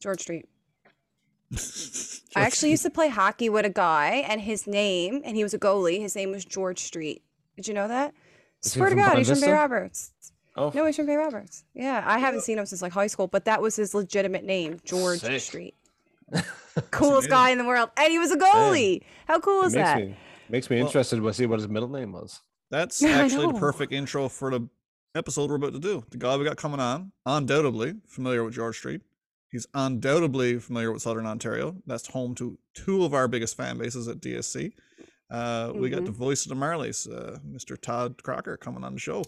George Street. I actually used to play hockey with a guy, and his name, and he was a goalie. His name was George Street. Did you know that? Is Swear to God, Bonavista? he's from Bay Roberts. Oh, No, he's from Bay Roberts. Yeah, I haven't seen him since like high school, but that was his legitimate name, George Sick. Street. Coolest guy in the world, and he was a goalie. How cool it is makes that? me makes me Well- interested to see what his middle name was. That's I actually the perfect intro for the episode we're about to do. The guy we got coming on, undoubtedly familiar with George Street. He's undoubtedly familiar with Southern Ontario. That's home to two of our biggest fan bases at DSC. Uh, We got the voice of the Marlies, uh, Mr. Todd Crocker, coming on the show.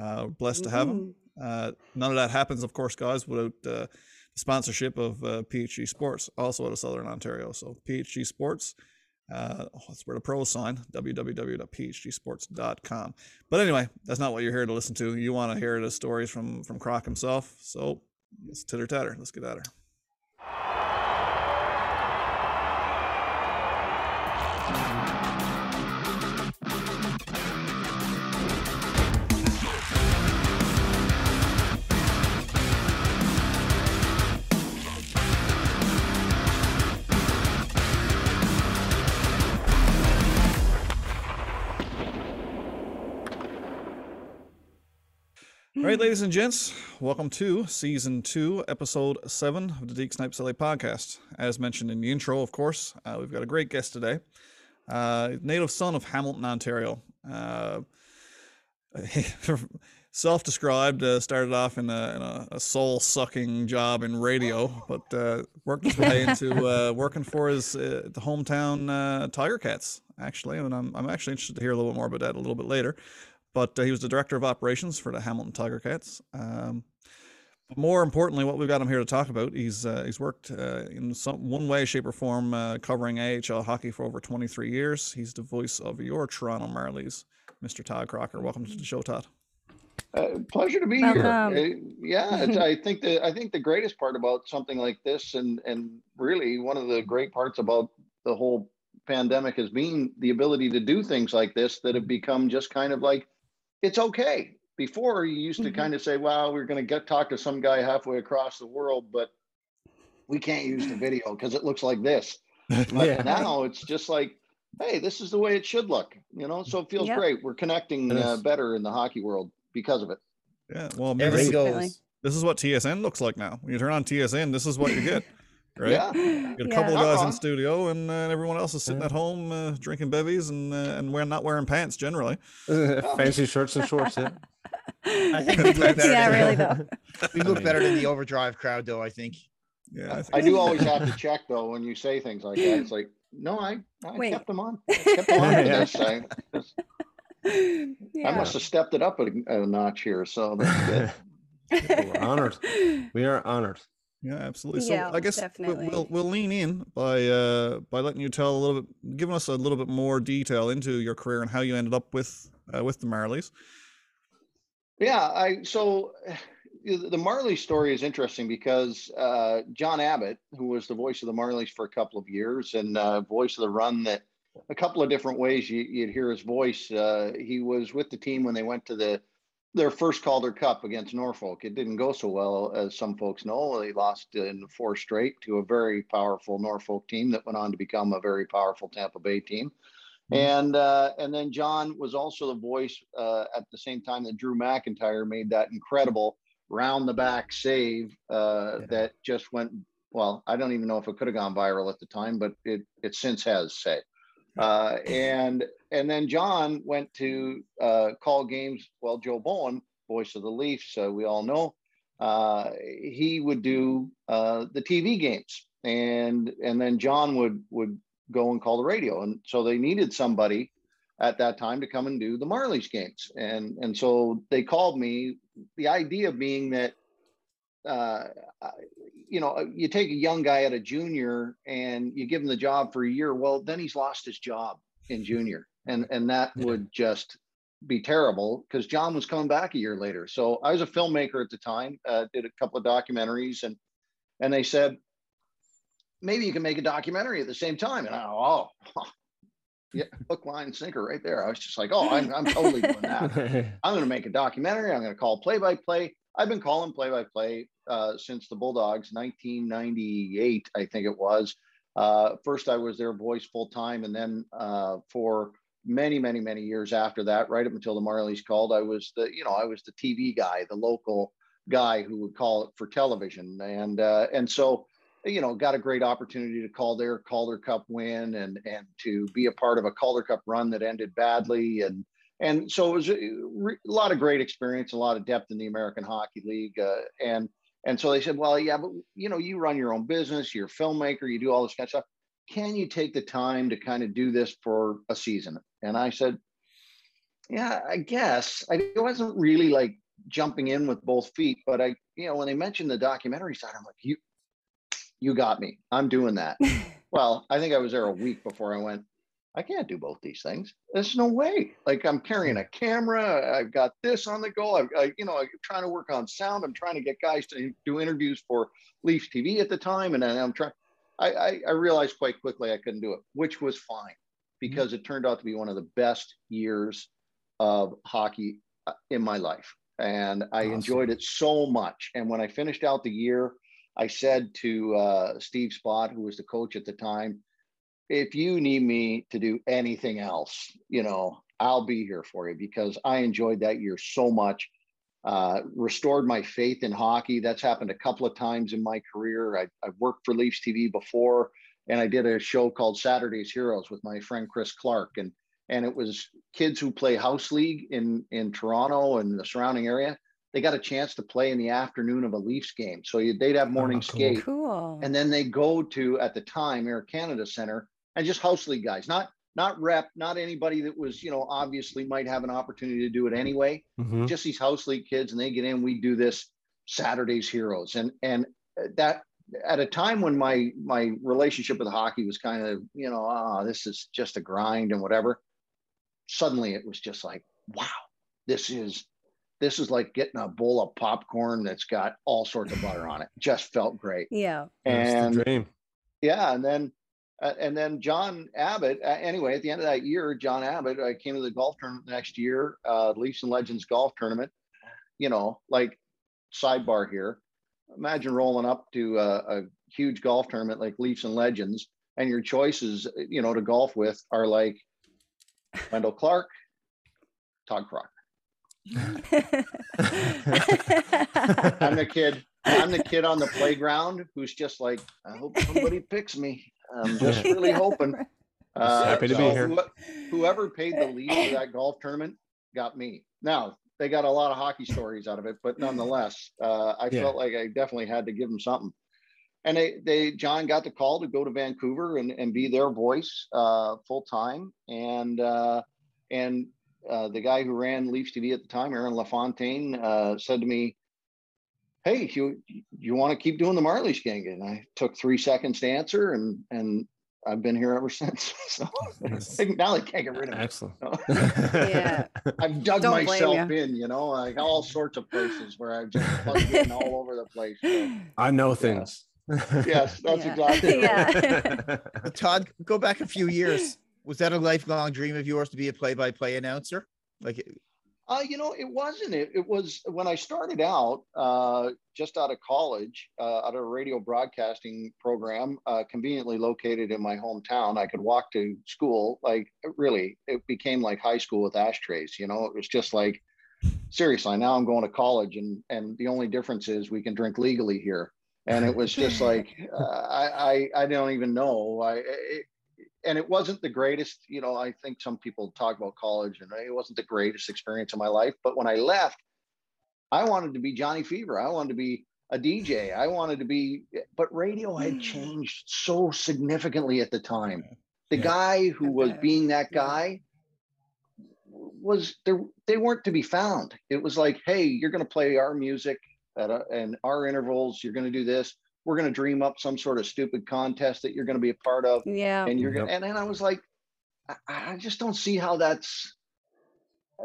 Uh, blessed to have him. Uh, none of that happens, of course, guys, without uh, the sponsorship of uh, PHG Sports, also out of Southern Ontario. So PHG Sports, uh, oh, that's where the pros sign, www.phgsports.com. But anyway, that's not what you're here to listen to. You want to hear the stories from from Crock himself. So it's titter tatter. Let's get at her. All right, ladies and gents, welcome to season two, episode seven of the Deke Snipe Celly podcast. As mentioned in the intro, of course, uh, we've got a great guest today. Uh, native son of Hamilton, Ontario. Uh, self-described, uh, started off in a, in a, a soul-sucking job in radio, but uh, worked his way into uh, working for his the hometown Tiger Cats. Actually, and I'm I'm actually interested to hear a little bit more about that a little bit later but uh, he was the director of operations for the Hamilton Tiger Cats. Um, but more importantly, what we've got him here to talk about, he's uh, he's worked uh, in some one way, shape, or form uh, covering AHL hockey for over 23 years. He's the voice of your Toronto Marlies, Mr. Todd Crocker. Welcome to the show, Todd. Uh, pleasure to be Welcome. here. Uh, yeah, it's, I think the I think the greatest part about something like this, and and really one of the great parts about the whole pandemic has been the ability to do things like this that have become just kind of like it's okay. Before you used to Mhm. kind of say, "Well, we're going to get talk to some guy halfway across the world, but we can't use the video because it looks like this." But Yeah. now it's just like, hey, this is the way it should look, you know. So it feels Yep. great. We're connecting uh, better in the hockey world because of it. Yeah, well, I mean, this, goes. this is what TSN looks like now. When you turn on TSN, this is what you get, right? Yeah. You get a Yeah. couple of Not guys in studio, and uh, everyone else is sitting Yeah. at home uh, drinking bevies and uh, and wearing not wearing pants generally. Fancy shirts and shorts. Yeah. I think we look better. yeah, really though. We look better than the overdrive crowd, though. I think. Yeah, I think I do always have to check though when you say things like that. It's like, no, I, I Wait. kept them on. I kept them on Yeah. this. I, this- I must have stepped it up a, a notch here. So that's good. We're honored. We are honored. Yeah, absolutely. So Yeah, I guess we'll, definitely. we'll we'll lean in by uh by letting you tell a little bit, giving us a little bit more detail into your career and how you ended up with uh, with the Marlies. Yeah, I so the the Marley story is interesting because uh, John Abbott, who was the voice of the Marlies for a couple of years and uh, voice of the run, that a couple of different ways you, you'd hear his voice. Uh, he was with the team when they went to the their first Calder Cup against Norfolk. It didn't go so well, as some folks know. They lost in four straight to a very powerful Norfolk team that went on to become a very powerful Tampa Bay team. And uh, and then John was also the voice uh, at the same time that Drew MacIntyre made that incredible round the back save uh, Yeah. that just went well. I don't even know if it could have gone viral at the time, but it it since has say. Uh, and and then John went to uh, call games. Well, Joe Bowen, voice of the Leafs, uh, we all know, uh, he would do uh, the TV games, and and then John would would go and call the radio. And so they needed somebody at that time to come and do the Marlies games. And and so they called me. The idea being that uh, I- you know, you take a young guy at a junior and you give him the job for a year. Well, then he's lost his job in junior, and and that Yeah. would just be terrible because John was coming back a year later. So I was a filmmaker at the time, uh, did a couple of documentaries, and and they said maybe you can make a documentary at the same time. And I oh, yeah, hook, line, sinker right there. I was just like, oh, I'm I'm totally doing that. I'm going to make a documentary. I'm going to call play by play. I've been calling play by play since the Bulldogs, 1998, I think it was. Uh, first, I was their voice full time, and then uh, for many, many, many years after that, right up until the Marlies called, I was the, you know, I was the TV guy, the local guy who would call it for television, and uh, and so, you know, got a great opportunity to call their Calder Cup win and and to be a part of a Calder Cup run that ended badly, and and so it was a, a lot of great experience, a lot of depth in the American Hockey League, uh, and and so they said, well, yeah, but you know, you run your own business, you're a filmmaker, you do all this kind of stuff. Can you take the time to kind of do this for a season? And I said, yeah, I guess. I wasn't really like jumping in with both feet, but I, you know, when they mentioned the documentary side, I'm like, you, you got me. I'm doing that. well, I think I was there a week before I went, I can't do both these things. There's no way. Like I'm carrying a camera. I've got this on the go. I've, I, you know, I'm trying to work on sound. I'm trying to get guys to do interviews for Leafs TV at the time, and then I'm trying. I, I, I realized quite quickly I couldn't do it, which was fine because mm-hmm. it turned out to be one of the best years of hockey uh, in my life, and I awesome. enjoyed it so much. And when I finished out the year, I said to uh, Steve Spott, who was the coach at the time if you need me to do anything else, you know, I'll be here for you because I enjoyed that year so much. Uh, restored my faith in hockey. That's happened a couple of times in my career. I, have worked for Leafs TV before, and I did a show called Saturday's Heroes with my friend Chris Clark, and and it was kids who play house league in in Toronto and the surrounding area. They got a chance to play in the afternoon of a Leafs game, so you, they'd have morning oh, cool. skate, cool. and then they go to at the time Air Canada Center and just house league guys, not not rep, not anybody that was, you know, obviously might have an opportunity to do it anyway. Mm-hmm. Just these house league kids, and they get in. We do this Saturdays Heroes, and and that at a time when my my relationship with hockey was kind of, you know, ah, oh, this is just a grind and whatever. Suddenly, it was just like, wow, this is this is like getting a bowl of popcorn that's got all sorts of butter on it. Just felt great. Yeah, and yeah, and then uh, and then John Abbott, uh, anyway, at the end of that year, John Abbott I came to the golf tournament next year, uh, Leafs and Legends golf tournament. You know, like sidebar here. Imagine rolling up to a, a huge golf tournament like Leafs and Legends, and your choices, you know, to golf with are like Wendel Clark, Todd Crocker. I'm the kid. I'm the kid on the playground who's just like, I hope somebody picks me. I'm just really hoping. Uh, happy to so be here. whoever paid the lead for that golf tournament got me. Now they got a lot of hockey stories out of it, but nonetheless, uh, I yeah. felt like I definitely had to give them something. And they, they, John got the call to go to Vancouver and, and be their voice uh, full time. And uh, and uh, the guy who ran Leafs TV at the time, Aaron LaFontaine, uh, said to me, hey, you you want to keep doing the Marlies gang? And I took three seconds to answer, and and I've been here ever since. So now they can't get rid of me. Excellent. yeah. I've dug Don't myself in, you know, like all sorts of places where I've just plugged in all over the place. So, I know things. yes, that's yeah. exactly yeah. Todd, go back a few years. Was that a lifelong dream of yours to be a play-by-play announcer? Like uh, you know, it wasn't. It, it was when I started out, uh, just out of college, uh, out of a radio broadcasting program, uh, conveniently located in my hometown. I could walk to school. Like, really, it became like high school with ashtrays. You know, it was just like, seriously. Now I'm going to college, and and the only difference is we can drink legally here. And it was just like, uh, I, I I don't even know. I it, and it wasn't the greatest, you know, I think some people talk about college and it wasn't the greatest experience of my life. But when I left, I wanted to be Johnny Fever. I wanted to be a DJ. I wanted to be, but radio had hmm. changed so significantly at the time. The yeah. guy who was being that guy was there, they weren't to be found. It was like, hey, you're going to play our music at a, and our intervals. You're going to do this we're going to dream up some sort of stupid contest that you're going to be a part of. Yeah. And you're going to, and then I was like, I, I, just don't see how that's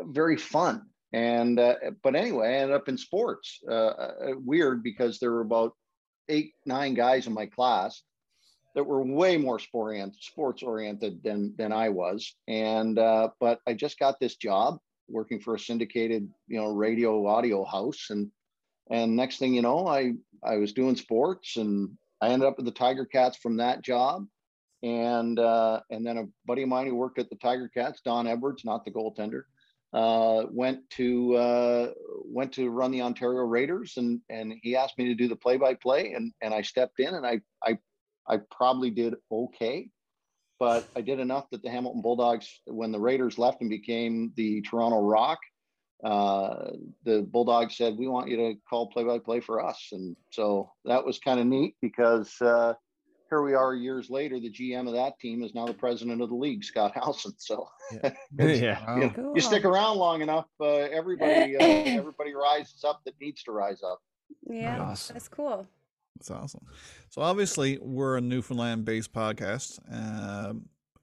very fun. And, uh, but anyway, I ended up in sports. Uh, uh, weird because there were about eight, nine guys in my class that were way more sport sports oriented than, than I was. And, uh, but I just got this job working for a syndicated, you know, radio audio house. And, and next thing you know, I I was doing sports, and I ended up with the Tiger Cats from that job, and uh, and then a buddy of mine who worked at the Tiger Cats, Don Edwards, not the goaltender, uh, went to uh, went to run the Ontario Raiders, and and he asked me to do the play by play, and and I stepped in, and I I I probably did okay, but I did enough that the Hamilton Bulldogs, when the Raiders left and became the Toronto Rock, uh, the Bulldogs said, "We want you to call play by play for us," and so that was kind of neat because. Uh, here we are years later. The GM of that team is now the president of the league, Scott Howson. So, yeah, Wow. you, know, Cool. you stick around long enough, uh, everybody uh, everybody rises up that needs to rise up. Yeah, Awesome. that's cool. That's awesome. So obviously, we're a Newfoundland-based podcast.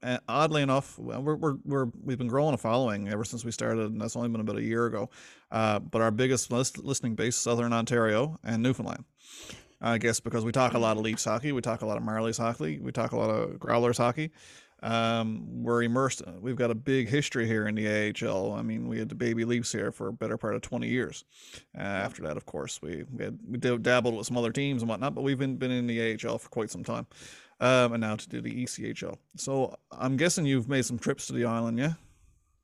And oddly enough, we're, we're we're we've been growing a following ever since we started, and that's only been about a year ago. Uh, but our biggest lis- listening base, Southern Ontario and Newfoundland. I guess because we talk a lot of Leafs hockey, we talk a lot of Marlies hockey, we talk a lot of Growlers hockey. Um, we're immersed. We've got a big history here in the AHL. I mean, we had the baby Leafs here for a better part of twenty years. Uh, after that, of course, we we, had, we dabbled with some other teams and whatnot, but we've been been in the AHL for quite some time, um, and now to do the ECHL. So I'm guessing you've made some trips to the island, yeah?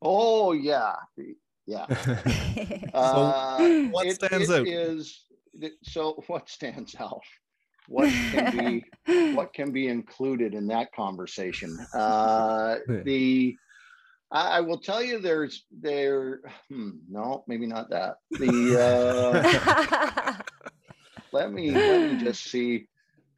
Oh yeah, yeah. Uh, what it- stands it out? is- so what stands out? What can be what can be included in that conversation? Uh, Yeah. the I, I will tell you, there's there. Hmm, no, maybe not that. The uh, let me let me just see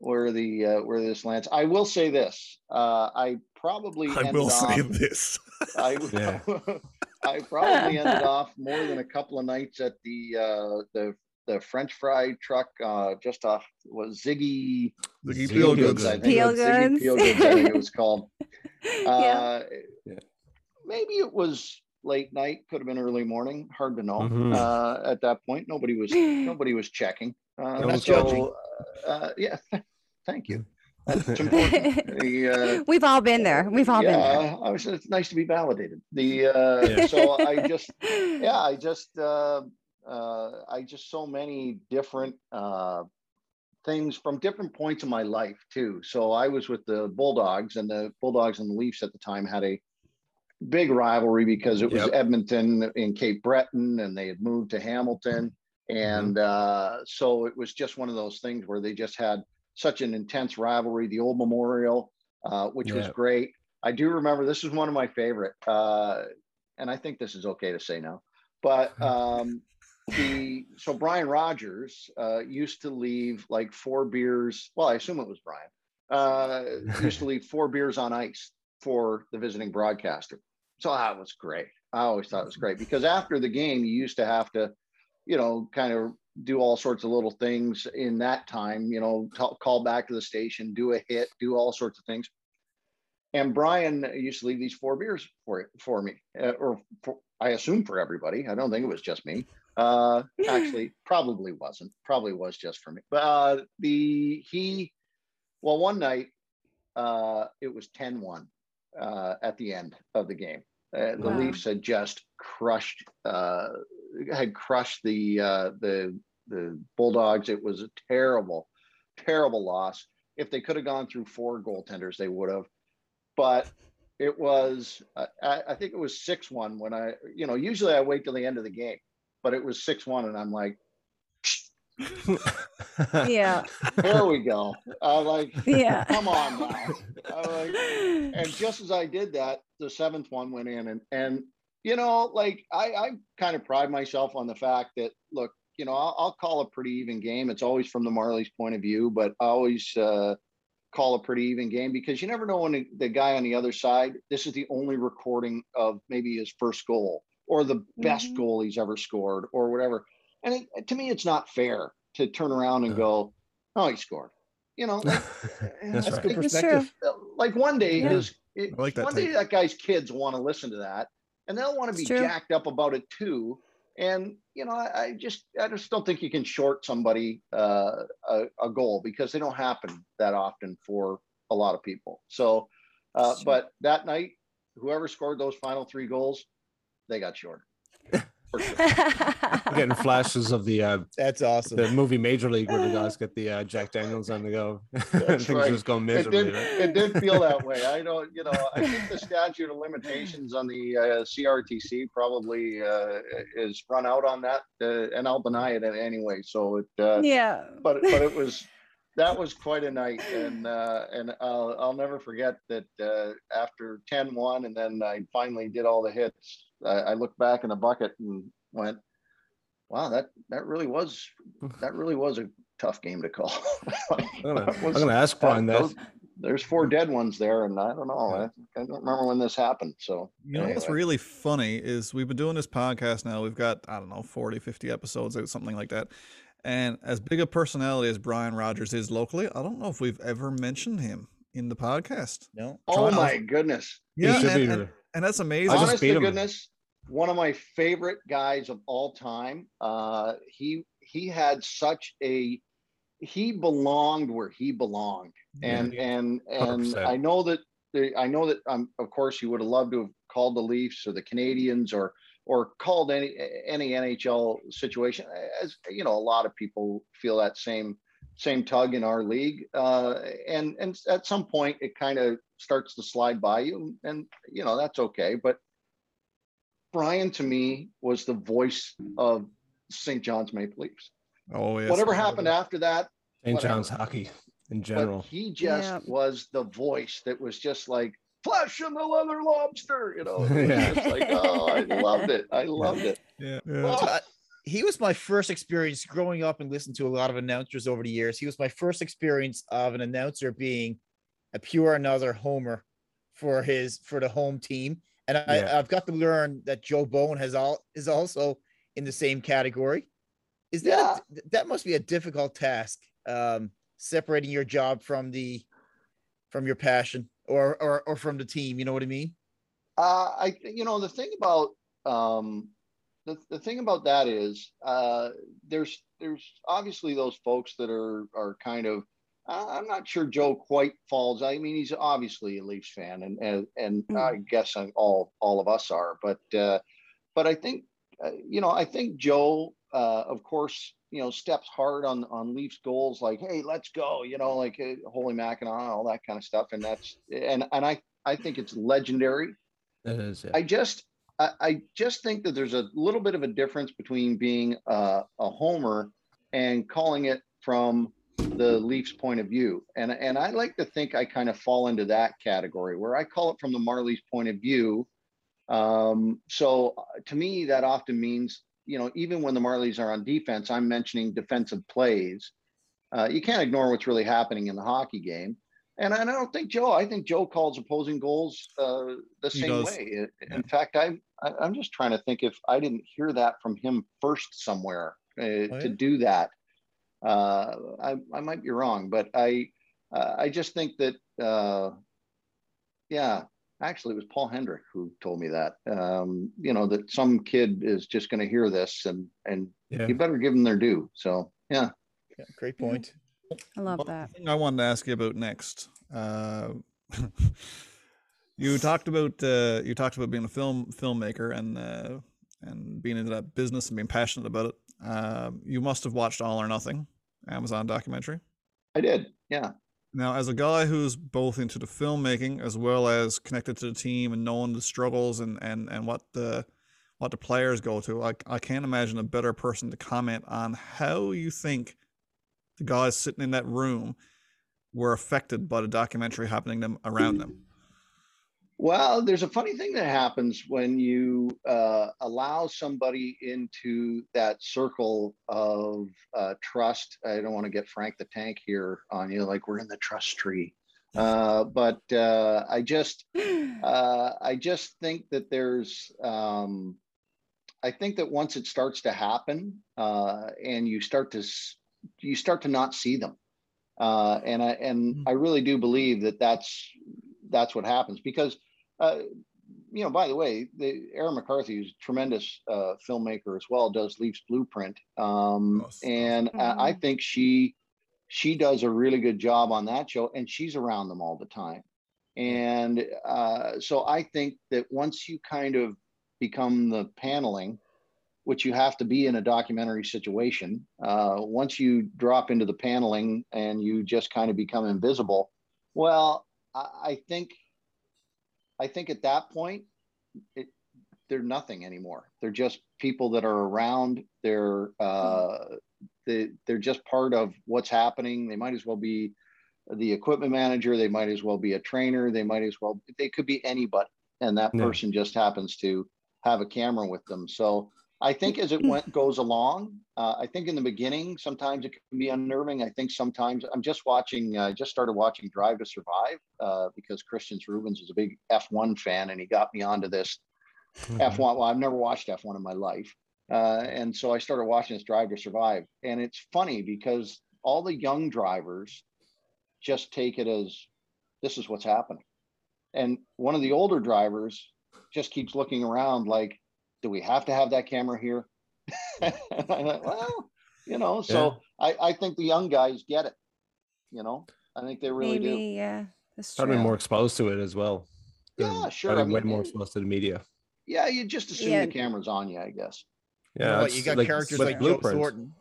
where the uh, where this lands. I will say this. Uh, I probably I ended will say this. I Yeah. I probably ended off more than a couple of nights at the uh, the the French fry truck uh, just off was Ziggy Ziggy Feel Feelgoods. Goods. I think Feel it was Ziggy Goods. Feel Goods, I think it was called. yeah. Uh, Yeah. Maybe it was late night, could have been early morning, hard to know. Mhm. Uh, at that point, nobody was nobody was checking. Uh, No so, judging. uh, yeah, thank you. That's important. The, uh, We've all been there. We've all been there. yeah, I was, it's nice to be validated. The uh, Yeah. so I just yeah, I just uh, uh, I just so many different uh, things from different points in my life too. So I was with the Bulldogs, and the Bulldogs and the Leafs at the time had a big rivalry because it was Yep. Edmonton in Cape Breton, and they had moved to Hamilton, and uh, so it was just one of those things where they just had such an intense rivalry. The old Memorial, uh, which was great. I do remember this is one of my favorite, uh, and I think this is okay to say now. But um, the so Brian Rogers uh, used to leave like four beers. Well, I assume it was Brian. Uh, used to leave four beers on ice for the visiting broadcaster. So that was great. I always thought it was great because after the game, you used to have to, you know, kind of do all sorts of little things in that time. You know, t- call back to the station, do a hit, do all sorts of things. And Brian used to leave these four beers for for me, uh, or for, I assume for everybody. I don't think it was just me. Uh, actually, probably wasn't. Probably was just for me. But uh, the he, well, one night uh, it was 10-1 uh, at the end of the game. Uh, the Wow. Leafs had just crushed, uh, had crushed the uh, the the Bulldogs. It was a terrible, terrible loss. If they could have gone through four goaltenders, they would have. But it was, I, I I think it was six one when I, you know, usually I wait till the end of the game, but it was six one, and I'm like, Yeah. There we go. I'm like, Yeah. come on now. I'm like, and just as I did that, the seventh one went in, and and you know, like I I kind of pride myself on the fact that look, you know, I'll, I'll call a pretty even game. It's always from the Marlies' point of view, but I always uh, call a pretty even game because you never know when the, the guy on the other side. This is the only recording of maybe his first goal or the best Mhm. goal he's ever scored or whatever. And it, to me, it's not fair to turn around and go, "Oh, he scored." You know, like, That's That's right. good perspective. like one day Yeah. his it, I like that one day that guy's kids want to listen to that and they'll want to be jacked up about it too. And you know I, I just i just don't think you can short somebody uh, a, a goal because they don't happen that often for a lot of people. So uh, but that night whoever scored those final three goals they got short getting flashes of the uh, That's awesome. the movie Major League where the guys get the uh, Jack Daniels on the go. Things right. just go It miserably. did, right? it did feel that way. I don't, you know, I think the statute of limitations on the uh, CRTC probably uh, is run out on that, uh, and I'll deny it anyway. So it, uh, yeah. but but it was that was quite a night and uh and I'll, I'll never forget that uh after 10-1 and then i finally did all the hits I, I looked back in the bucket and went wow that that really was that really was a tough game to call I'm gonna, That I'm gonna ask Brian that. those- there's four dead ones there and i don't know I, I don't remember when this happened so You know what's really funny is we've been doing this podcast now. We've got, I don't know, 40, 50 episodes out, something like that. And as big a personality as Brian Rogers is locally, I don't know if we've ever mentioned him in the podcast. No. oh Try- my goodness Yeah, should and, be and- and that's amazing. I just honest beat to him. goodness, one of my favorite guys of all time. Uh, he he had such a he belonged where he belonged, and and and 100%. I know that I know that um, of course he would have loved to have called the Leafs or the Canadiens or or called any any NHL situation. As you know, a lot of people feel that same same tug in our league, uh, and and at some point it kind of starts to slide by you, and you know that's okay. But Brian to me was the voice of St. John's Maple Leafs. oh, yes. Whatever happened after that, St. whatever. John's hockey in but general. he just Yeah. was the voice that was just like flesh and the leather lobster. You know, it was Yeah. just like oh, I loved it. I loved it. Yeah. Oh, Uh, he was my first experience growing up and listening to a lot of announcers over the years. He was my first experience of an announcer being a pure another homer for his for the home team. And I, Yeah. I've got to learn that Joe Bowen has all is also in the same category. Is that a- that must be a difficult task, um, separating your job from the from your passion or or or from the team. You know what I mean? Uh, I, you know, the thing about um, the, the thing about that is uh, there's there's obviously those folks that are are kind of I'm not sure Joe quite falls. I mean, he's obviously a Leafs fan, and and, and Mm. I guess all all of us are. But uh, but I think uh, you know I think Joe, uh, of course, you know, steps hard on on Leafs goals, like hey, let's go, you know, like uh, holy Mackinaw, all that kind of stuff, and that's and and I I think it's legendary. It is, yeah. I just I, I just think that there's a little bit of a difference between being a, a homer and calling it from the Leafs point of view. And and I like to think I kind of fall into that category where I call it from the Marlies point of view. Um, so uh, to me, that often means, you know, even when the Marlies are on defense, I'm mentioning defensive plays. Uh, you can't ignore what's really happening in the hockey game. And I don't think Joe. I think Joe calls opposing goals uh, the same way. In Yeah. fact, I, I I'm just trying to think if I didn't hear that from him first somewhere uh, yeah? to do that. Uh, I I might be wrong, but I uh, I just think that uh, yeah, actually it was Paul Hendrick who told me that. Um, you know that some kid is just going to hear this and and yeah. you better give them their due. So yeah. Yeah, great point. I love Well, that. thing I wanted to ask you about next. Uh, you talked about uh, you talked about being a film filmmaker and uh, and being into that business and being passionate about it. Um, you must have watched All or Nothing, Amazon documentary. I did. Yeah. Now, as a guy who's both into the filmmaking as well as connected to the team and knowing the struggles and and and what the what the players go to, I I can't imagine a better person to comment on how you think the guys sitting in that room were affected by the documentary happening them around them. Well, there's a funny thing that happens when you uh, allow somebody into that circle of uh, trust. I don't want to get Frank the Tank here on you, like we're in the trust tree. Uh, but uh, I just, uh, I just think that there's, um, I think that once it starts to happen uh, and you start to, you start to not see them. Uh, and I and Mm. I really do believe that that's that's what happens because uh, you know by the way the Aaron McCarthy is a tremendous uh, filmmaker as well does Leafs Blueprint um, Yes. and I, I Mhm. think she she does a really good job on that show and she's around them all the time and uh, so I think that once you kind of become the paneling which you have to be in a documentary situation. Uh, once you drop into the paneling and you just kind of become invisible, well, I, I think, I think at that point, it, they're nothing anymore. They're just people that are around. They're uh, they, they're just part of what's happening. They might as well be the equipment manager. They might as well be a trainer. They might as well. They could be anybody, and that Yeah. person just happens to have a camera with them. So I think as it went goes along, uh, I think in the beginning sometimes it can be unnerving. I think sometimes I'm just watching. I just started watching Drive to Survive uh, because Christian Rubens is a big F1 fan, and he got me onto this F1. Well, I've never watched F1 in my life. Uh, and so I started watching this Drive to Survive. And it's funny because all the young drivers just take it as this is what's happening. And one of the older drivers just keeps looking around like, do we have to have that camera here? and I'm well, you know, so I, I think the young guys get it. You know, I think they really Maybe, do. yeah. That's Probably true. more exposed to it as well. Yeah, They're sure. probably I way more exposed to the media. Yeah, you just assume Yeah. the camera's on you, I guess. You know Yeah, you got like- characters like like Joe blueprints. Thornton.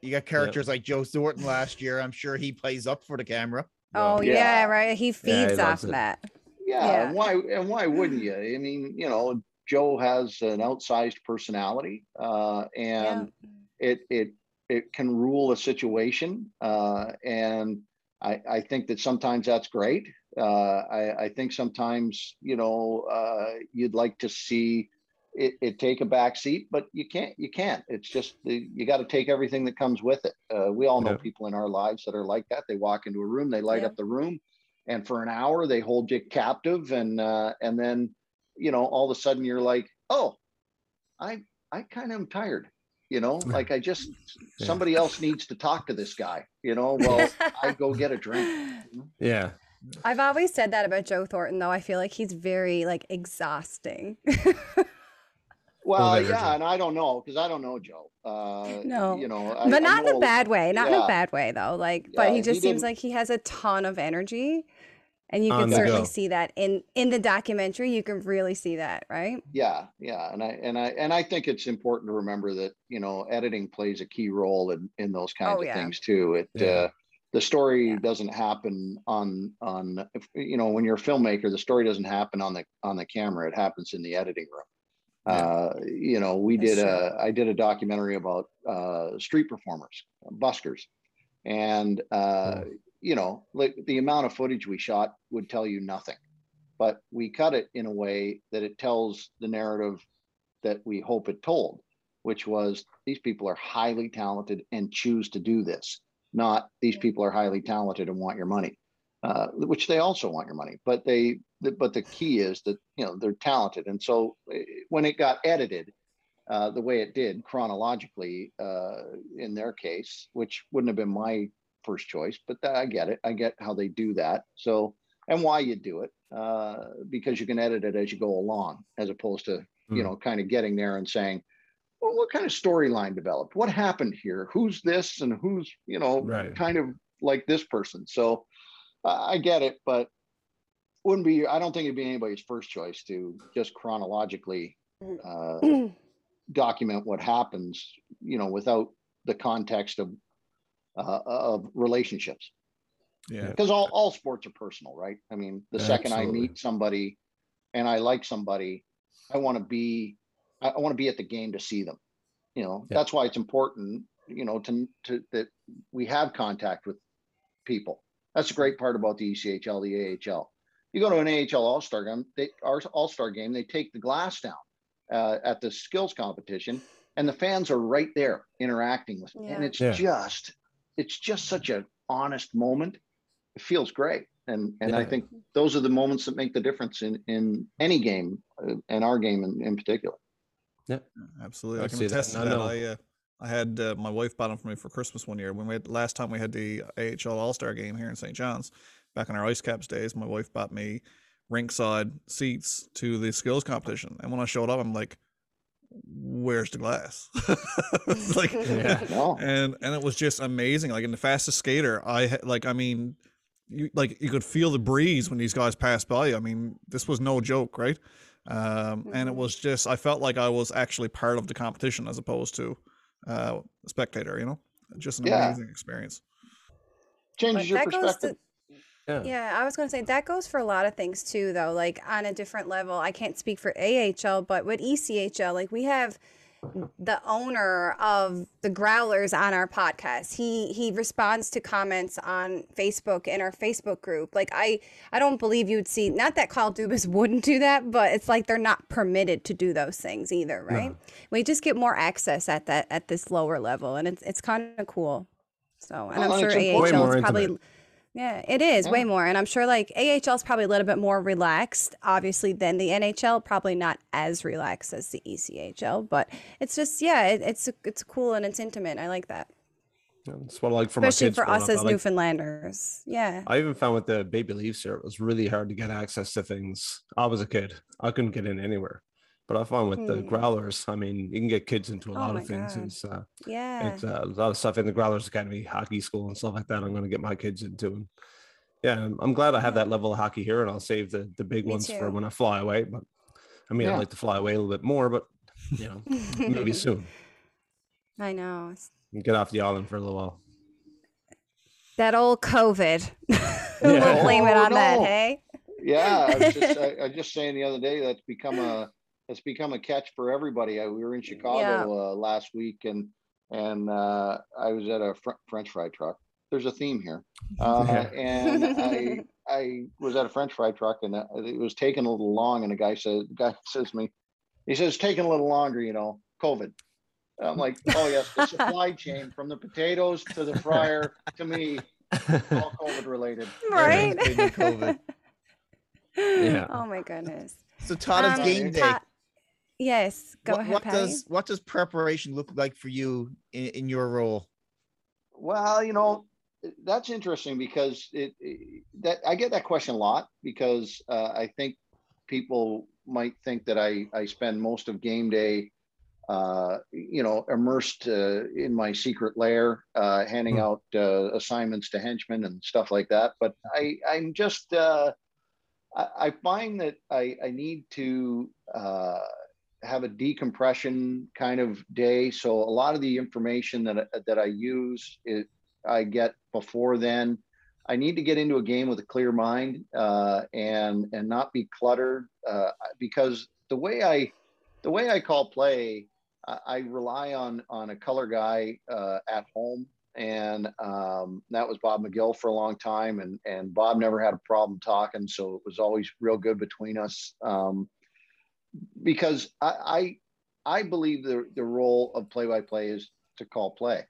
You got characters like Joe Thornton last year. I'm sure he plays up for the camera. Oh Yeah. yeah, right. He Yeah, he feeds off loves it. that. Yeah, Yeah. and why and why wouldn't you? I mean, you know, Joe has an outsized personality, uh, and it it it can rule a situation, uh, and I I think that sometimes that's great. Uh, I I think sometimes you know uh, you'd like to see it, it take a back seat, but you can't you can't. It's just the, you got to take everything that comes with it. Uh, we all know Yeah. people in our lives that are like that. They walk into a room, they light Yeah. up the room, and for an hour they hold you captive, and uh, and then you know all of a sudden you're like, oh, I I kind of am tired. You know, like I just Yeah. somebody else needs to talk to this guy. You know, well I go get a drink. Yeah. I've always said that about Joe Thornton, though. I feel like he's very like exhausting. Well, energy. yeah, and I don't know because I don't know Joe. Uh, No. you know, I, but I not in a bad way. Not in a bad way, though. Like, but Yeah, he he just seems didn't- like he has a ton of energy, and you can certainly go. see that in in the documentary. You can really see that, right? Yeah, yeah, and I and I and I think it's important to remember that you know editing plays a key role in in those kinds Oh, of yeah. things too. It Yeah. uh, the story Yeah. doesn't happen on on you know when you're a filmmaker, the story doesn't happen on the on the camera. It happens in the editing room. Uh, you know, we That's did true. a I did a documentary about uh, street performers, buskers, and uh, Oh. You know, like the amount of footage we shot would tell you nothing, but we cut it in a way that it tells the narrative that we hope it told, which was these people are highly talented and choose to do this, not these people are highly talented and want your money, uh, which they also want your money. But they, but the key is that you know they're talented, and so eh, when it got edited. Uh, the way it did chronologically uh, in their case, which wouldn't have been my first choice, but tha- I get it. I get how they do that. So, and why you do it, uh, because you can edit it as you go along, as opposed to, you Hmm. know, kind of getting there and saying, well, what kind of storyline developed? What happened here? Who's this and who's, you know, Right. kind of like this person? So uh, I get it, but wouldn't be, I don't think it'd be anybody's first choice to just chronologically uh, document what happens, you know, without the context of uh, of relationships. Yeah. Because all, all sports are personal, right? I mean, the second I meet somebody and I like somebody, I want to be, I, I want to be at the game to see them. You know, Yeah. that's why it's important, you know, to, to that we have contact with people. That's the great part about the ECHL, the AHL. You go to an AHL All Star game, they our All Star game, they take the glass down uh, at the skills competition, and the fans are right there interacting with them. And it's Yeah. just, it's just such an honest moment. It feels great, and and I think those are the moments that make the difference in in any game, uh, and our game in, in particular. Yeah, absolutely, I, I can see that, attest to and I that. I uh, I had uh, my wife bought them for me for Christmas one year when we had last time we had the AHL All Star game here in St. John's back in our Ice Caps days. My wife bought me rinkside seats to the skills competition, and when I showed up, I'm like, "Where's the glass?" Like, Yeah. No, and and it was just amazing. Like in the fastest skater, I ha- like I mean, you like you could feel the breeze when these guys passed by. I mean, this was no joke, right? Um, and it Mhm. was just I felt like I was actually part of the competition as opposed to uh, a spectator. You know, just an Yeah. amazing experience. Changes But your that goes perspective. to Yeah. Yeah, I was going to say that goes for a lot of things too, though. Like on a different level, I can't speak for AHL, but with ECHL, like we have the owner of the Growlers on our podcast. He he responds to comments on Facebook in our Facebook group. Like I I don't believe you'd see not that Kyle Dubas wouldn't do that, but it's like they're not permitted to do those things either, right? We just get more access at that at this lower level, and it's it's kind of cool. So, and Well, I'm sure AHL is probably intimate. Yeah, it is way more. And I'm sure like AHL is probably a little bit more relaxed, obviously, than the NHL. Probably not as relaxed as the ECHL, but it's just, yeah, it, it's it's cool and it's intimate. I like that. That's what I like for my Especially kids. for us up. As like- Newfoundlanders. Yeah. I even found with the baby Leafs here, it was really hard to get access to things. I was a kid, I couldn't get in anywhere. But I find with the Hmm. growlers, I mean, you can get kids into a Oh lot of things. God. It's, uh, Yeah. it's uh, a lot of stuff in the Growlers Academy, hockey school, and stuff like that. I'm going to get my kids into. And yeah, I'm, I'm glad I have that level of hockey here, and I'll save the the big Me ones for when I fly away. But I mean, Yeah. I'd like to fly away a little bit more, but you know, maybe soon. I know. Get off the island for a little while. That old COVID. Yeah. we'll blame it Oh, on that, hey? Yeah, I was just, I, I was just saying the other day that's become a it's become a catch for everybody. I, we were in Chicago uh, last week and and uh, I was at a fr- French fry truck. There's a theme here, uh, Yeah. and I I was at a French fry truck and uh, it was taking a little long. And the guy says, the guy says to me, he says, taking a little longer, you know, COVID. And I'm like, oh yes, the supply chain from the potatoes to the fryer to me, all COVID related. right? COVID. Yeah. Oh my goodness. So Todd, it's Um, game day. Todd- yes, go what, ahead, what Paddy. does what does preparation look like for you in, in your role? Well, you know, that's interesting because it, it- that I get that question a lot because uh, I think people might think that I I spend most of game day, uh, you know, immersed uh, in my secret lair, uh, handing Hmm. out uh, assignments to henchmen and stuff like that. But I I'm just uh, I, I find that I I need to. Have a decompression kind of day. So a lot of the information that that I use, it I get before then. I need to get into a game with a clear mind uh, and and not be cluttered uh, because the way I the way I call play, I, I rely on on a color guy uh, at home, and um, that was Bob McGill for a long time, and and Bob never had a problem talking, so it was always real good between us. Um, because I, I I believe the the role of play by play is to call play.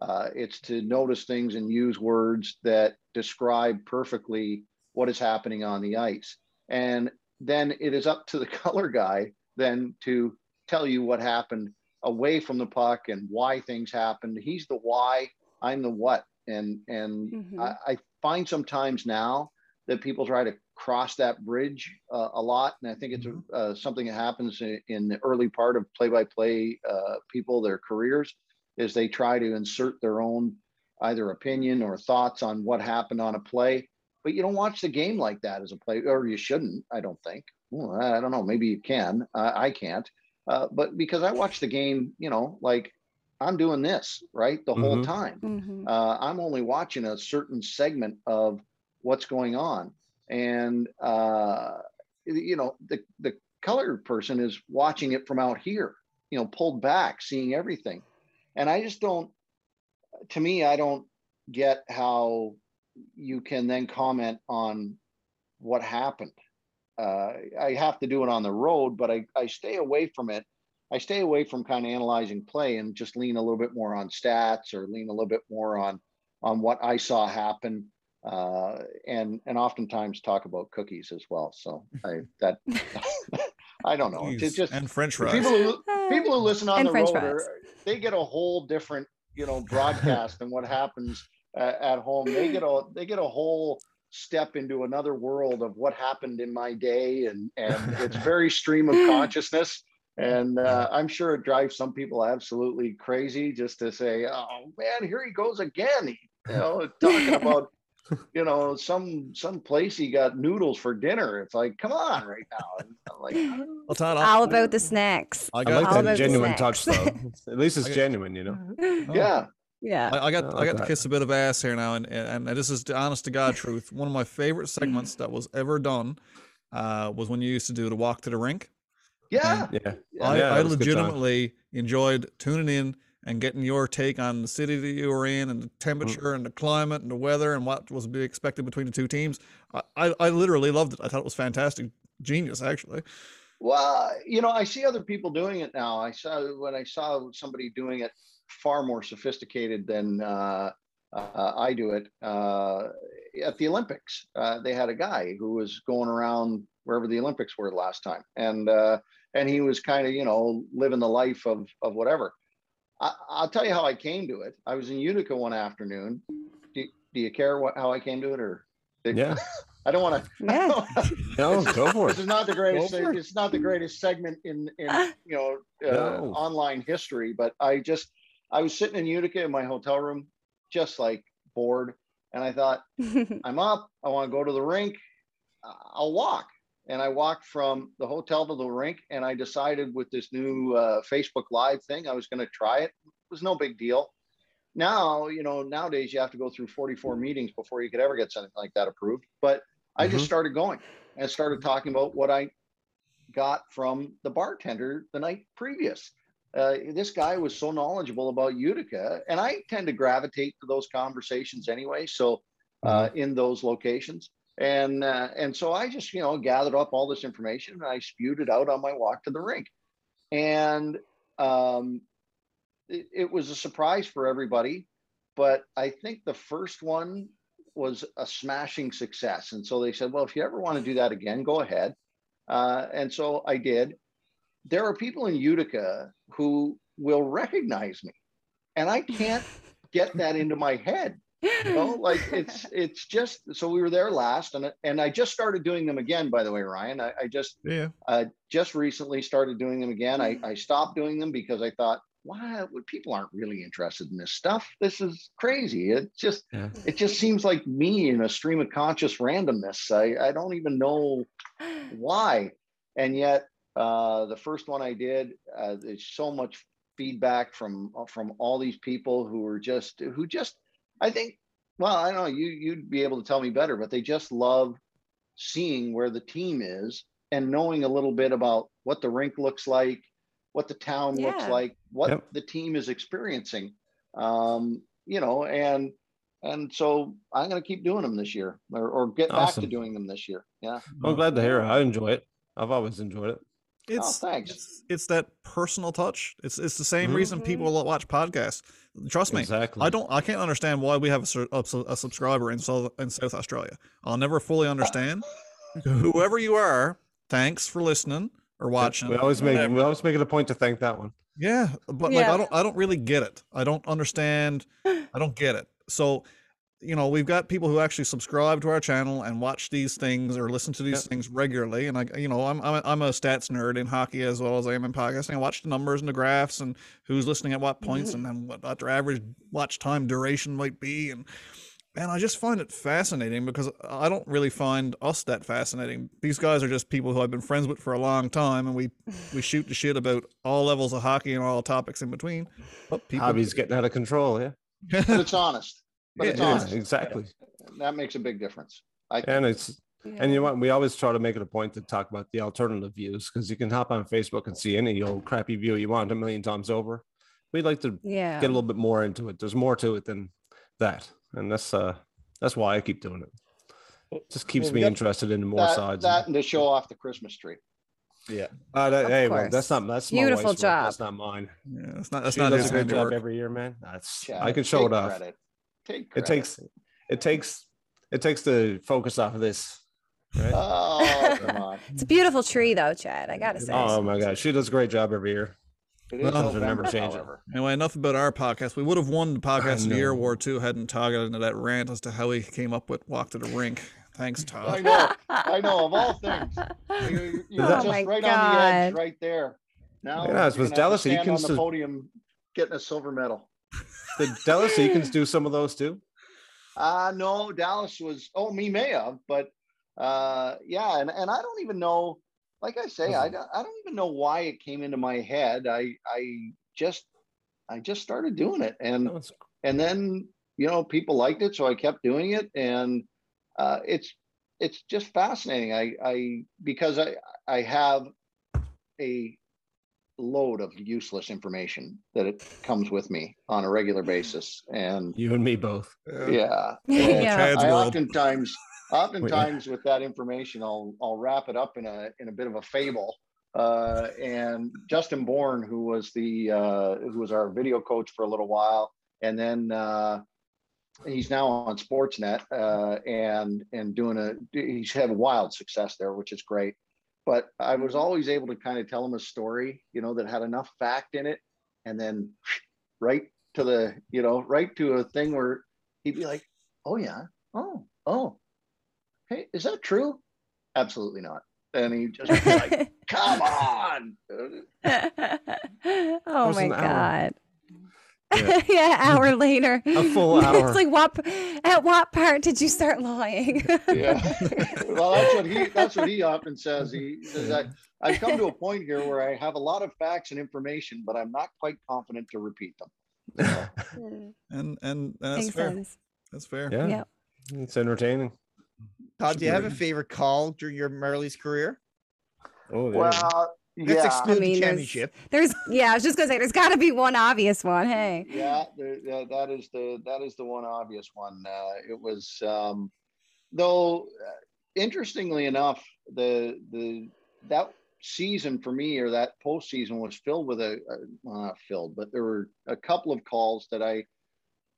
Uh, it's to notice things and use words that describe perfectly what is happening on the ice, and then it is up to the color guy then to tell you what happened away from the puck and why things happened. He's the why, I'm the what, and and Mhm. I, I find sometimes now that people try to cross that bridge uh, a lot, and I think it's Mhm. uh, something that happens in, in the early part of play-by-play uh, people, their careers, is they try to insert their own either opinion or thoughts on what happened on a play. But you don't watch the game like that as a play, or you shouldn't. I don't think. Well, I don't know. Maybe you can. Uh, I can't. Uh, but because I watch the game, you know, like I'm doing this right the whole Mhm. time Mhm. uh, I'm only watching a certain segment of what's going on, and uh, you know the the colored person is watching it from out here, you know, pulled back, seeing everything, and I just don't. To me, I don't get how you can then comment on what happened. Uh, I have to do it on the road, but I, I stay away from it. I stay away from kind of analyzing play and just lean a little bit more on stats or lean a little bit more on on what I saw happen, uh, and and oftentimes talk about cookies as well. So I that I don't know. It's just and French fries. people who people who listen on And the French road fries. are, they get a whole different you know broadcast than what happens uh, at home. They get a they get a whole step into another world of what happened in my day, and and it's very stream of consciousness. And uh, I'm sure it drives some people absolutely crazy just to say, "Oh man, here he goes again." You know, talking about you know, some some place he got noodles for dinner. It's like, come on, right now. And I'm like, Well, Todd, All about the snacks. I I got like all that the genuine touch though. At least it's I got- genuine, you know. oh. yeah, Yeah. I, I got I I, like got to kiss a bit of ass here now, and, and and this is the honest to God truth. One of my favorite segments that was ever done uh, was when you used to do the walk to the rink. yeah. Yeah. I, Yeah, I it was a good time. legitimately enjoyed tuning in and getting your take on the city that you were in and the temperature and the climate and the weather and what was to be expected between the two teams. I, I, I literally loved it. I thought it was fantastic, genius actually. Well, you know, I see other people doing it now. I saw when I saw somebody doing it far more sophisticated than uh, uh, I do it uh, at the Olympics. Uh, they had a guy who was going around wherever the Olympics were last time, and uh, and he was kind of you know living the life of of whatever. I, I'll tell you how I came to it. I was in Utica one afternoon. Do, do you care what how I came to it, or Yeah. I don't want to. Yeah. No, go for it. This it. is not the greatest. It. It's not the greatest segment in in you know uh, No. online history. But I just I was sitting in Utica in my hotel room, just like bored, and I thought I'm up. I want to go to the rink. I'll walk. And I walked from the hotel to the rink, and I decided with this new uh, Facebook Live thing, I was going to try it. It was no big deal. Now, you know, nowadays you have to go through 44 meetings before you could ever get something like that approved. But I just Mhm. started going and started talking about what I got from the bartender the night previous. Uh, this guy was so knowledgeable about Utica, and I tend to gravitate to those conversations anyway. So, uh, in those locations, and uh, and so I just you know gathered up all this information and I spewed it out on my walk to the rink, and um, it, it was a surprise for everybody. But I think the first one was a smashing success, and so they said, well, if you ever want to do that again, go ahead. Uh, and so I did. There are people in Utica who will recognize me, and I can't get that into my head. You know, like it's it's just so we were there last, and and I just started doing them again. By the way, Ryan, I, I just Yeah. uh, just recently started doing them again. I, I stopped doing them because I thought, why? Well, people aren't really interested in this stuff. This is crazy. It just Yeah. it just seems like me in a stream of conscious randomness. I I don't even know why. And yet, uh, the first one I did, uh, there's so much feedback from from all these people who were just who just I think. Well, I don't know. You you'd be able to tell me better, but they just love seeing where the team is and knowing a little bit about what the rink looks like, what the town looks like, what Yep. the team is experiencing. Um, you know, and and so I'm going to keep doing them this year, or, or get back to doing them this year. Yeah. I'm glad to hear it. I enjoy it. I've always enjoyed it. It's thanks. It's, it's that personal touch. It's it's the same Mhm. reason people watch podcasts. Trust me. Exactly. I don't. I can't understand why we have a, a, a subscriber in South in South Australia. I'll never fully understand. Whoever you are, thanks for listening or watching. We always make whatever. we always make it a point to thank that one. Yeah, but like I don't I don't really get it. I don't understand. I don't get it. So, you know, we've got people who actually subscribe to our channel and watch these things or listen to these Yep. things regularly. And I, you know, I'm I'm a, I'm a stats nerd in hockey as well as I am in podcasting. I watch the numbers and the graphs and who's listening at what points mm-hmm. and then what, what their average watch time duration might be. And and I just find it fascinating because I don't really find us that fascinating. These guys are just people who I've been friends with for a long time, and we we shoot the shit about all levels of hockey and all topics in between. But people, Hobby's getting out of control. Yeah. But it's honest. But it's Yeah, Yeah, honest. exactly. That makes a big difference. I And it's and you know what? We always try to make it a point to talk about the alternative views because you can hop on Facebook and see any old crappy view you want a million times over. We'd like to Yeah. get a little bit more into it. There's more to it than that, and that's uh that's why I keep doing it. Just keeps Well, me interested in more that, sides. that and to show off the Christmas tree. Yeah. Uh, that- hey, well, that's not that's my Beautiful wife's work, That's not mine. yeah, that's not that's she not does a good job handiwork. every year, man. That's Chad, I can show it off. Credit. Take It takes it takes it takes the focus off of this. Right? Oh, come on. It's a beautiful tree, though, Chad. I gotta say. oh my god, she does a great job every year. It is Well, I'll November, never change Anyway, enough about our podcast. We would have won the podcast of the year know. award too hadn't Todd got into that rant as to how he came up with walk to the rink. Thanks, Todd. I know. I know. Of all things, you, you're Oh just my right on the edge, right there. Now, Yeah, it's you're with gonna Dallas, to he stand can on the podium getting a silver medal. Did Dallas Eakins do some of those too? Uh no, Dallas was oh me may have, but uh yeah, and, and I don't even know, like I say, I don't I don't even know why it came into my head. I I just I just started doing it and and then you know people liked it so i kept doing it and uh, it's it's just fascinating i i because i i have a load of useless information that it comes with me on a regular basis and You and me both. yeah Yeah. Chad's i world. oftentimes oftentimes with that information i'll i'll wrap it up in a in a bit of a fable uh, and Justin Bourne, who was the uh, who was our video coach for a little while, and then uh, he's now on Sportsnet uh, and and doing a he's had wild success there, which is great. But I was mm-hmm. always able to kind of tell him a story, you know, that had enough fact in it, and then right to the you know right to a thing where he'd be like, "Oh yeah, oh oh, hey, is that true?" Absolutely not. And he just be like, "Come on." oh was my god. hour. God. Yeah. Yeah. hour later. A full hour. It's like what at what part did you start lying? yeah. well, that's what he that's what he often says. He says I, I've come to a point here where I have a lot of facts and information, but I'm not quite confident to repeat them. Mm, And and that's Makes fair. sense. That's fair. yeah, Yep. it's entertaining. Todd, do you have a favorite call during your Marlies career? Oh, there. Well, Let's yeah, exclude I mean, the there's- championship. There's yeah, I was just gonna say there's gotta be one obvious one. Hey. yeah, there, yeah, that is the that is the one obvious one. Uh, it was um, though uh, interestingly enough, the the that season for me or that postseason was filled with a, a well, not filled, but there were a couple of calls that I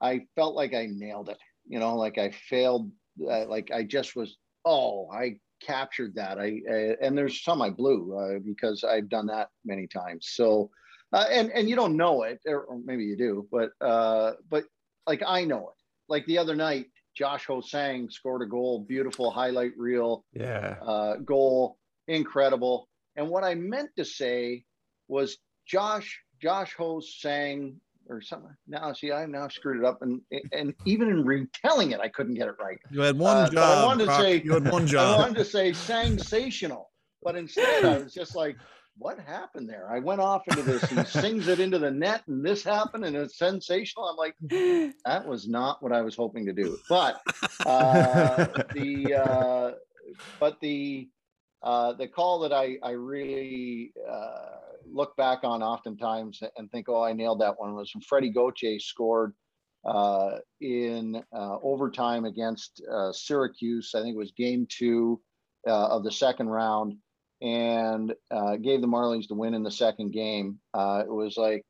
I felt like I nailed it. You know, like I failed. Uh, like I just was. Oh, I captured that. I uh, and there's some I blew uh, because I've done that many times. So uh, and and you don't know it, or, or maybe you do, but uh, but like I know it. Like the other night, Josh Ho-Sang scored a goal, beautiful highlight reel Yeah. uh, goal, incredible. And what I meant to say was Josh Josh Ho-Sang or something. Now see, I now screwed it up, and and even in retelling it, I couldn't get it right. You had one Uh, but I wanted to Brock. say- you had one job. I wanted to say sensational, but instead I was just like, what happened there? I went off into this. He sings it into the net, and this happened, and it's sensational. I'm like, that was not what I was hoping to do. But uh, the uh, but the uh, the call that I I really uh, look back on oftentimes and think, oh, I nailed that one was when Freddie Gauthier scored uh, in uh, overtime against uh, Syracuse. I think it was game two uh, of the second round, and gave the Marlies the win in the second game. It was like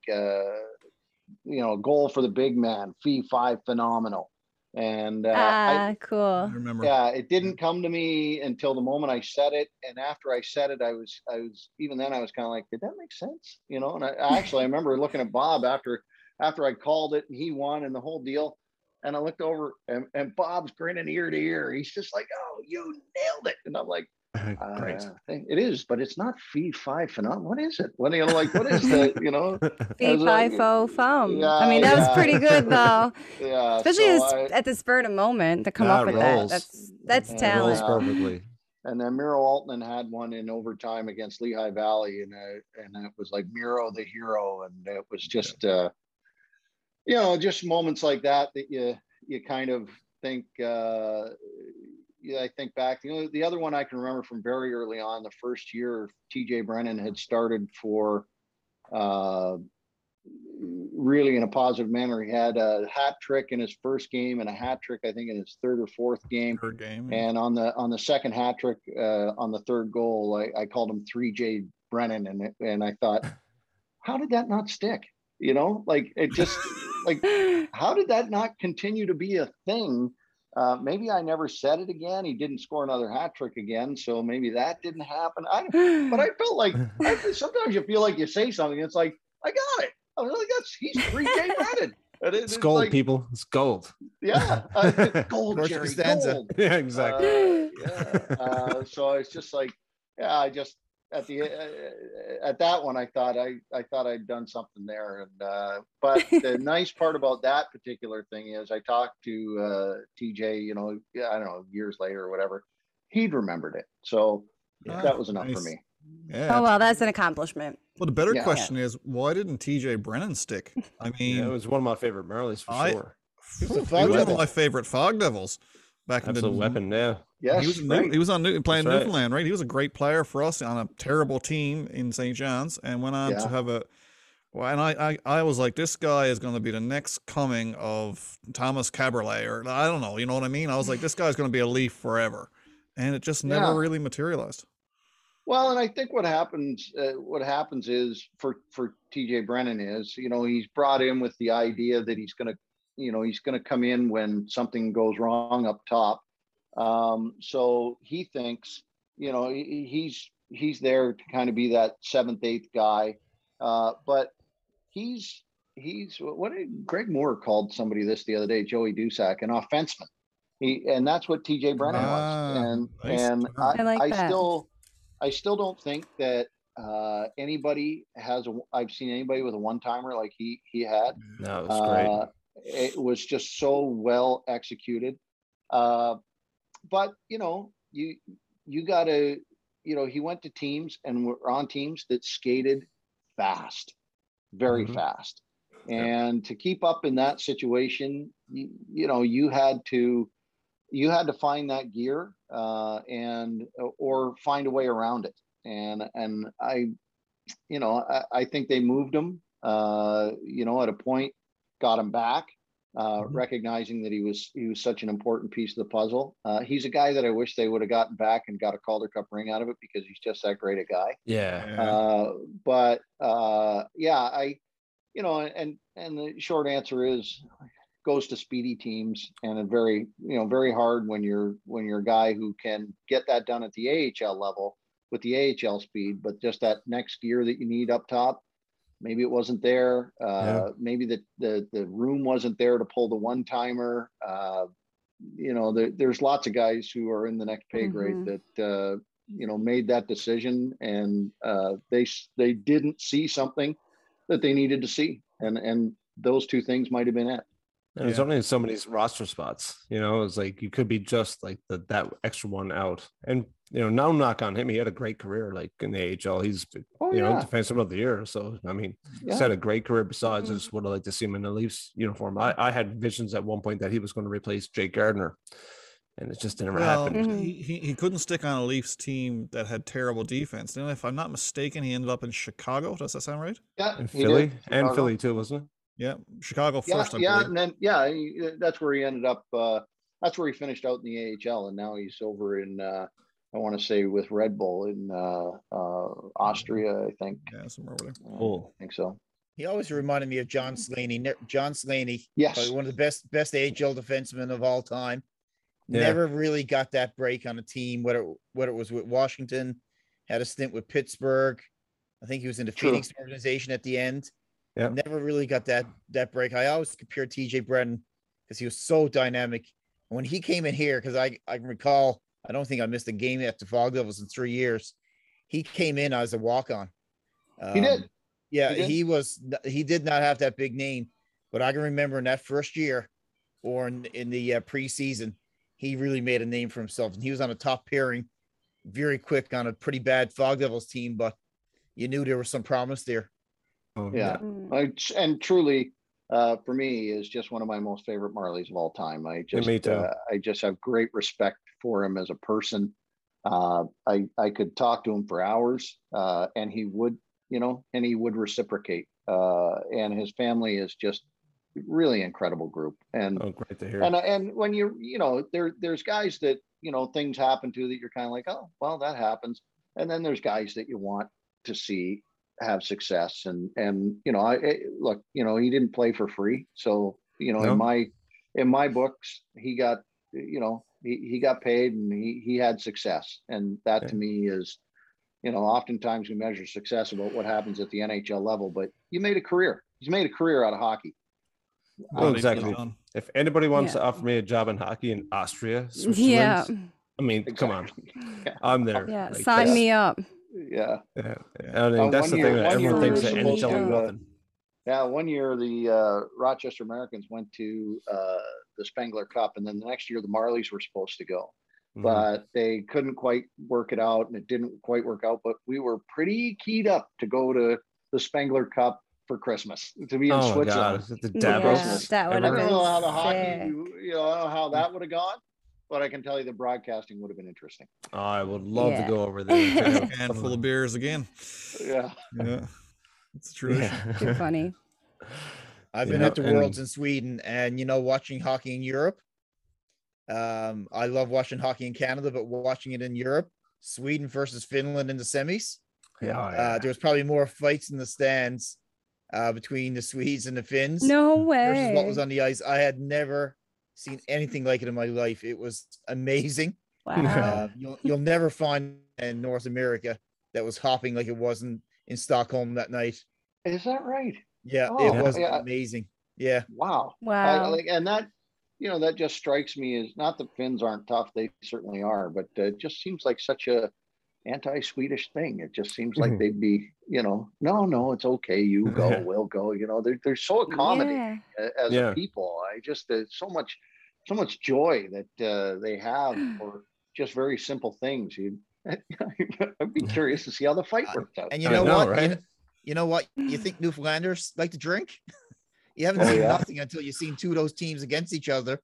you know, a goal for the big man, fee five phenomenal. And uh, I, Ah, cool. I remember. yeah, it didn't come to me until the moment I said it, and after I said it, I was, I was, even then, I was kind of like, did that make sense? You know, and I I actually I remember looking at Bob after, after I called it and he won and the whole deal, and I looked over and, and Bob's grinning ear to ear. He's just like, oh, you nailed it, and I'm like, Great. uh, it is, but it's not fee five phenomenal. What is it? What are you know, like, what is the, you know? Fee As a- fi fo fum. I mean, Yeah, that was pretty good though. Yeah, Especially so as- I- at the spur of the moment to come That up with rolls. that. That's that's Yeah, talent. rolls perfectly. and then Miro Aaltonen had one in overtime against Lehigh Valley, and uh, and it was like Miro the hero, and it was just uh, you know just moments like that that you you kind of think uh, yeah I think back you know the other one I can remember from very early on the first year T.J. Brennan had started for uh, really in a positive manner he had a hat trick in his first game and a hat trick I think in his third or fourth game Third game. and on the on the second hat trick, uh, on the third goal, I, I called him three J Brennan, and and I thought, how did that not stick? You know, like it just like how did that not continue to be a thing? Uh, maybe I never said it again. He didn't score another hat trick again, so maybe that didn't happen. I but I felt like I, sometimes you feel like you say something, it's like I got it. I was like, that's he's three J Brennan. It- It's it's gold, like, people. It's gold. Yeah, uh, gold, George Jerry, gold. Yeah, exactly. Uh, yeah. Uh, so it's just like, yeah, I just, at the uh, at that one, I thought I I thought I'd done something there. And uh, but the nice part about that particular thing is, I talked to uh, TJ. You know, I don't know, years later or whatever, he'd remembered it. So Yeah. that was enough for me. Yeah. Oh well, that's an accomplishment. Well, the better Yeah. question is, why didn't TJ Brennan stick? I mean, Yeah, it was one of my favorite Marlies for I- sure. He was a was one of my favorite Fog Devils back in Absolute the weapon. Yeah. Yes, He was, in New- he was on New- playing That's right. Newfoundland, right? He was a great player for us on a terrible team in St. John's, and went on Yeah. to have a. Well, and I, I, I was like, this guy is going to be the next coming of Thomas Kaberle, or I don't know, you know what I mean? I was like, this guy's going to be a Leaf forever, and it just never Yeah. really materialized. Well, and I think what happens, uh, what happens is for for TJ Brennan is, you know, he's brought in with the idea that he's going to, you know, he's going to come in when something goes wrong up top. Um, so he thinks, you know, he, he's he's there to kind of be that seventh, eighth guy. Uh, but he's he's what did Greg Moore called somebody this the other day, Joey Dusak, an offenseman. He and that's what TJ Brennan Ah, was. And nice and. I, I like I still I still don't think that uh, anybody has a. I've seen anybody with a one timer like he he had. No, it was great. Uh, it was just so well executed. Uh, but you know, you you got to, you know, he went to teams and were on teams that skated fast, very Mhm. fast, and to keep up in that situation, you, you know, you had to you had to find that gear uh, and or find a way around it. And and I, you know, I, I think they moved him. Uh, you know, at a point, got him back, uh, Mhm. recognizing that he was he was such an important piece of the puzzle. Uh, he's a guy that I wish they would have gotten back and got a Calder Cup ring out of it because he's just that great a guy. yeah. Yeah. Uh, but uh, yeah, I, you know, and and the short answer is goes to speedy teams and a very you know very hard when you're when you're a guy who can get that done at the AHL level with the AHL speed, but just that next gear that you need up top. Maybe it wasn't there. Uh, Maybe the, the the room wasn't there to pull the one timer. Uh, you know, there, there's lots of guys who are in the next pay grade Mhm. that uh, you know made that decision and uh, they they didn't see something that they needed to see, and and those two things might have been it. And there's Yeah. only so many roster spots, you know. It's like you could be just like the, that extra one out, and you know, no knock on him. He had a great career, like in the AHL. He's Oh you know yeah, defenseman of the year. So I mean, yeah. he's had a great career. Besides, I Mhm. just would have liked to see him in the Leafs uniform. I, I had visions at one point that he was going to replace Jake Gardiner, and it just never Well, happened. Mhm. he, he, he couldn't stick on a Leafs team that had terrible defense. And if I'm not mistaken, he ended up in Chicago. Does that sound right? yeah, And he Philly did. and Philly too, wasn't it? Yeah, Chicago Yeah, first. I yeah, and then yeah, he- that's where he ended up. Uh, that's where he finished out in the AHL, and now he's over in. Uh, I want to say with Red Bull in uh, uh, Austria, I think. Yeah, somewhere over there. Cool. I think so. He always reminded me of John Slaney. John Slaney, Yes. one of the best best AHL defensemen of all time. Yeah. Never really got that break on a team, whether whether it was with Washington, had a stint with Pittsburgh. I think he was in the True. Phoenix organization at the end. Yeah. Never really got that that break. I always compare TJ Brennan because he was so dynamic. When he came in here, because I, I can recall, I don't think I missed a game at the Fog Devils in three years. He came in as a walk on. He did. Yeah, He did. he was. He did not have that big name, but I can remember in that first year, or in, in the uh, preseason, he really made a name for himself, and he was on a top pairing, very quick on a pretty bad Fog Devils team, but you knew there was some promise there. Oh, Yeah. Mm. I, and truly, uh, for me, is just one of my most favorite Marlies of all time. I just, me too. Uh, I just have great respect for him as a person. Uh, I I could talk to him for hours, uh, and he would, you know, and he would reciprocate. Uh, and his family is just really incredible group. And Oh, great to hear. and and when you you know there there's guys that you know things happen to that you're kind of like oh well that happens and then there's guys that you want to see have success and and you know i I- look you know he didn't play for free so you know No. in my in my books he got you know he, he got paid and he he had success and that Yeah. to me is you know oftentimes we measure success about what happens at the nhl level but you made a career he's made a career out of hockey What he did exactly. if anybody wants Yeah. to offer me a job in hockey in Austria, Yeah. Switzerland, I mean, come on, Yeah. I'm there. Yeah. Like, Sign that's- me up. yeah. Yeah, Yeah. I mean, Uh, that's the year- thing that everyone thinks that NHL is uh, nothing. Yeah, one year the uh, Rochester Americans went to uh, the Spengler Cup, and then the next year the Marlies were supposed to go, Mhm. but they couldn't quite work it out, and it didn't quite work out. But we were pretty keyed up to go to the Spengler Cup for Christmas to be in oh Switzerland. god, the Yeah, that would I have don't know how the hockey, you know, I don't know how that would have gone, but I can tell you the broadcasting would have been interesting. Oh, I would love Yeah. to go over there. too. handful of beers again. Yeah, Yeah, it's true. tradition. Too funny. I've been Yeah, at the Worlds in Sweden, and you know, watching hockey in Europe. Um, I love watching hockey in Canada, but watching it in Europe, Sweden versus Finland in the semis. Yeah, Uh, there was probably more fights in the stands uh, between the Swedes and the Finns No versus way. what was on the ice. I had never seen anything like it in my life. It was amazing. Wow. Uh, you'll you'll never find in North America that was hopping like it was in, in Stockholm that night. is that right? Yeah, Oh, it was yeah. amazing. Yeah. Wow. I- Wow. like, and that, you know, that just strikes me as not that Finns aren't tough; they certainly are, but uh, it just seems like such a anti-Swedish thing. It just seems like Mhm. they'd be, you know, no, no, it's okay, you go, we'll go. You know, they're they're so accommodating Yeah. as Yeah. a people. I just uh, so much, so much joy that uh, they have for just very simple things. You, I'd be curious to see how the fight Uh, works out. And you know, know, what? Right? Kn- You, know what? You think Newfoundlanders like to drink? you haven't Oh, seen yeah? nothing until you've seen two of those teams against each other.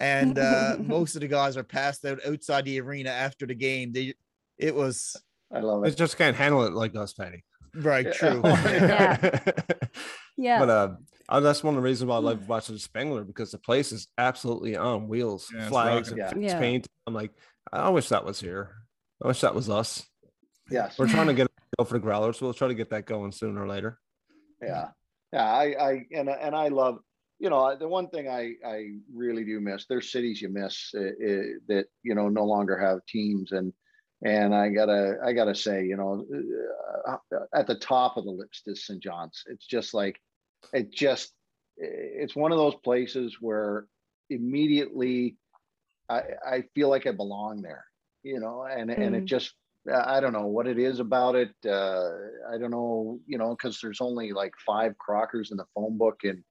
And uh, most of the guys are passed out outside the arena after the game. They, it was I love it. They just can't handle it like us, Paddy. right true. Yeah. Yeah. But uh, uh, that's one of the reasons why I love watching Spengler because the place is absolutely on wheels, Yeah, it's flags, rocking. and Yeah. paint. I'm like, I wish that was here. I wish that was us. Yes. We're trying to get go for the growlers. We'll try to get that going sooner or later. yeah yeah i i and and i love you know the one thing i i really do miss there's cities you miss uh, uh, that you know no longer have teams and and i gotta i gotta say you know uh, at the top of the list is st john's it's just like it just it's one of those places where immediately i i feel like i belong there you know and and it Mm. just I don't know what it is about it. Uh, I don't know, you know, because there's only like five Crockers in the phone book and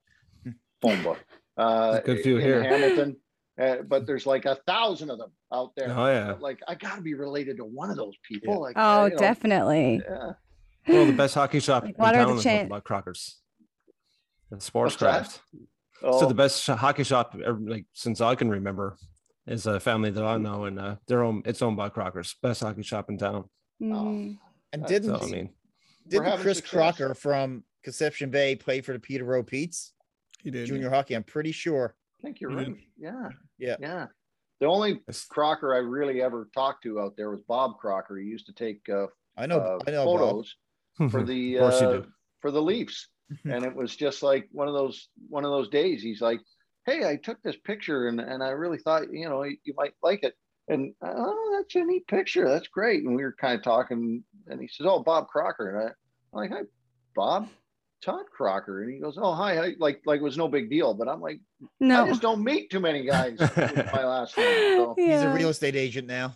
phone book. Uh, good few in here. Hamilton, uh, but there's like a thousand of them out there. Oh yeah. Like I got to be related to one of those people. Like, oh, uh, you know, definitely. yeah. Well, the best hockey shop Like, in what are the town is chan- about Crockers. The What's that? Sportscraft. Oh, So the best hockey shop ever, like since I can remember is a family that I know, and uh, they're own. It's owned by Crockers. Best hockey shop in town. Mhm. And didn't So I mean, didn't Chris success. Crocker from Conception Bay play for the Peter Rowe Pete's He did. junior hockey? I'm pretty sure. I think you're right. Yeah. Yeah. Yeah. The only Crocker I really ever talked to out there was Bob Crocker. He used to take uh, I know. uh, I know. Bob. photos for the Of course you uh, for the Leafs, and it was just like one of those one of those days. He's like, "Hey, I took this picture, and and I really thought you know you, you might like it." And oh, that's a neat picture. That's great. And we were kind of talking, and he says, "Oh, Bob Crocker," and I, I'm like, "Hi, Bob." Todd Crocker, and he goes, "Oh, hi, hi," like like it was no big deal. But I'm like, I No. just don't meet too many guys my last name. So He's a real estate agent now.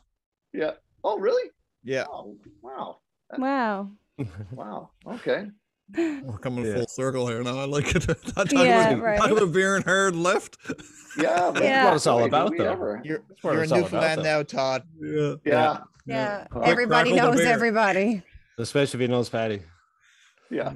yeah. Oh, really? Yeah. Oh, wow, Wow. wow. Okay. We're coming Yeah. full circle here now. I like it. Talk Yeah, about, right. talk about beer and herd left. Yeah. but Yeah. what it's all about, we though. ever- You're That's what you're in it's all about, Newfoundland now, Todd. Yeah. Yeah. Yeah. Quick Everybody crackle knows everybody. Especially if he knows Paddy. Yeah.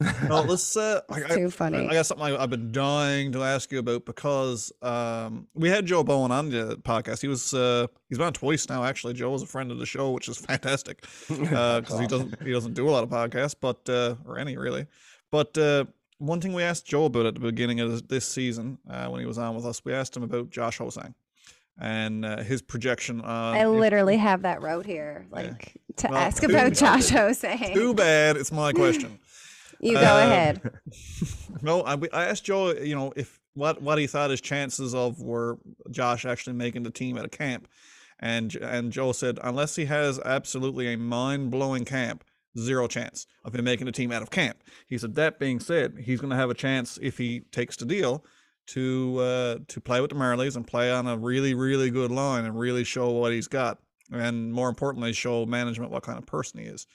Yeah. Well, let's. Uh, I, It's I, too funny. I got something I, I've been dying to ask you about because um, we had Joe Bowen on the podcast. He was uh, he's been on twice now. Actually, Joe was a friend of the show, which is fantastic because he doesn't he doesn't do a lot of podcasts, but uh, or any really. But uh, one thing we asked Joe about at the beginning of this, this season uh, when he was on with us, we asked him about Josh Ho-Sang and uh, his projection on. I if- literally have that wrote here, Yeah. like to Well, ask about bad. Josh Ho-Sang. Too bad. It's my question. You go Uh, ahead. No, I, I asked Joe, you know, if what what he thought his chances of were Josh actually making the team at a camp, and and Joe said unless he has absolutely a mind blowing camp, zero chance of him making the team out of camp. He said that being said, he's going to have a chance if he takes the deal to uh, to play with the Marlies and play on a really really good line and really show what he's got and more importantly, show management what kind of person he is.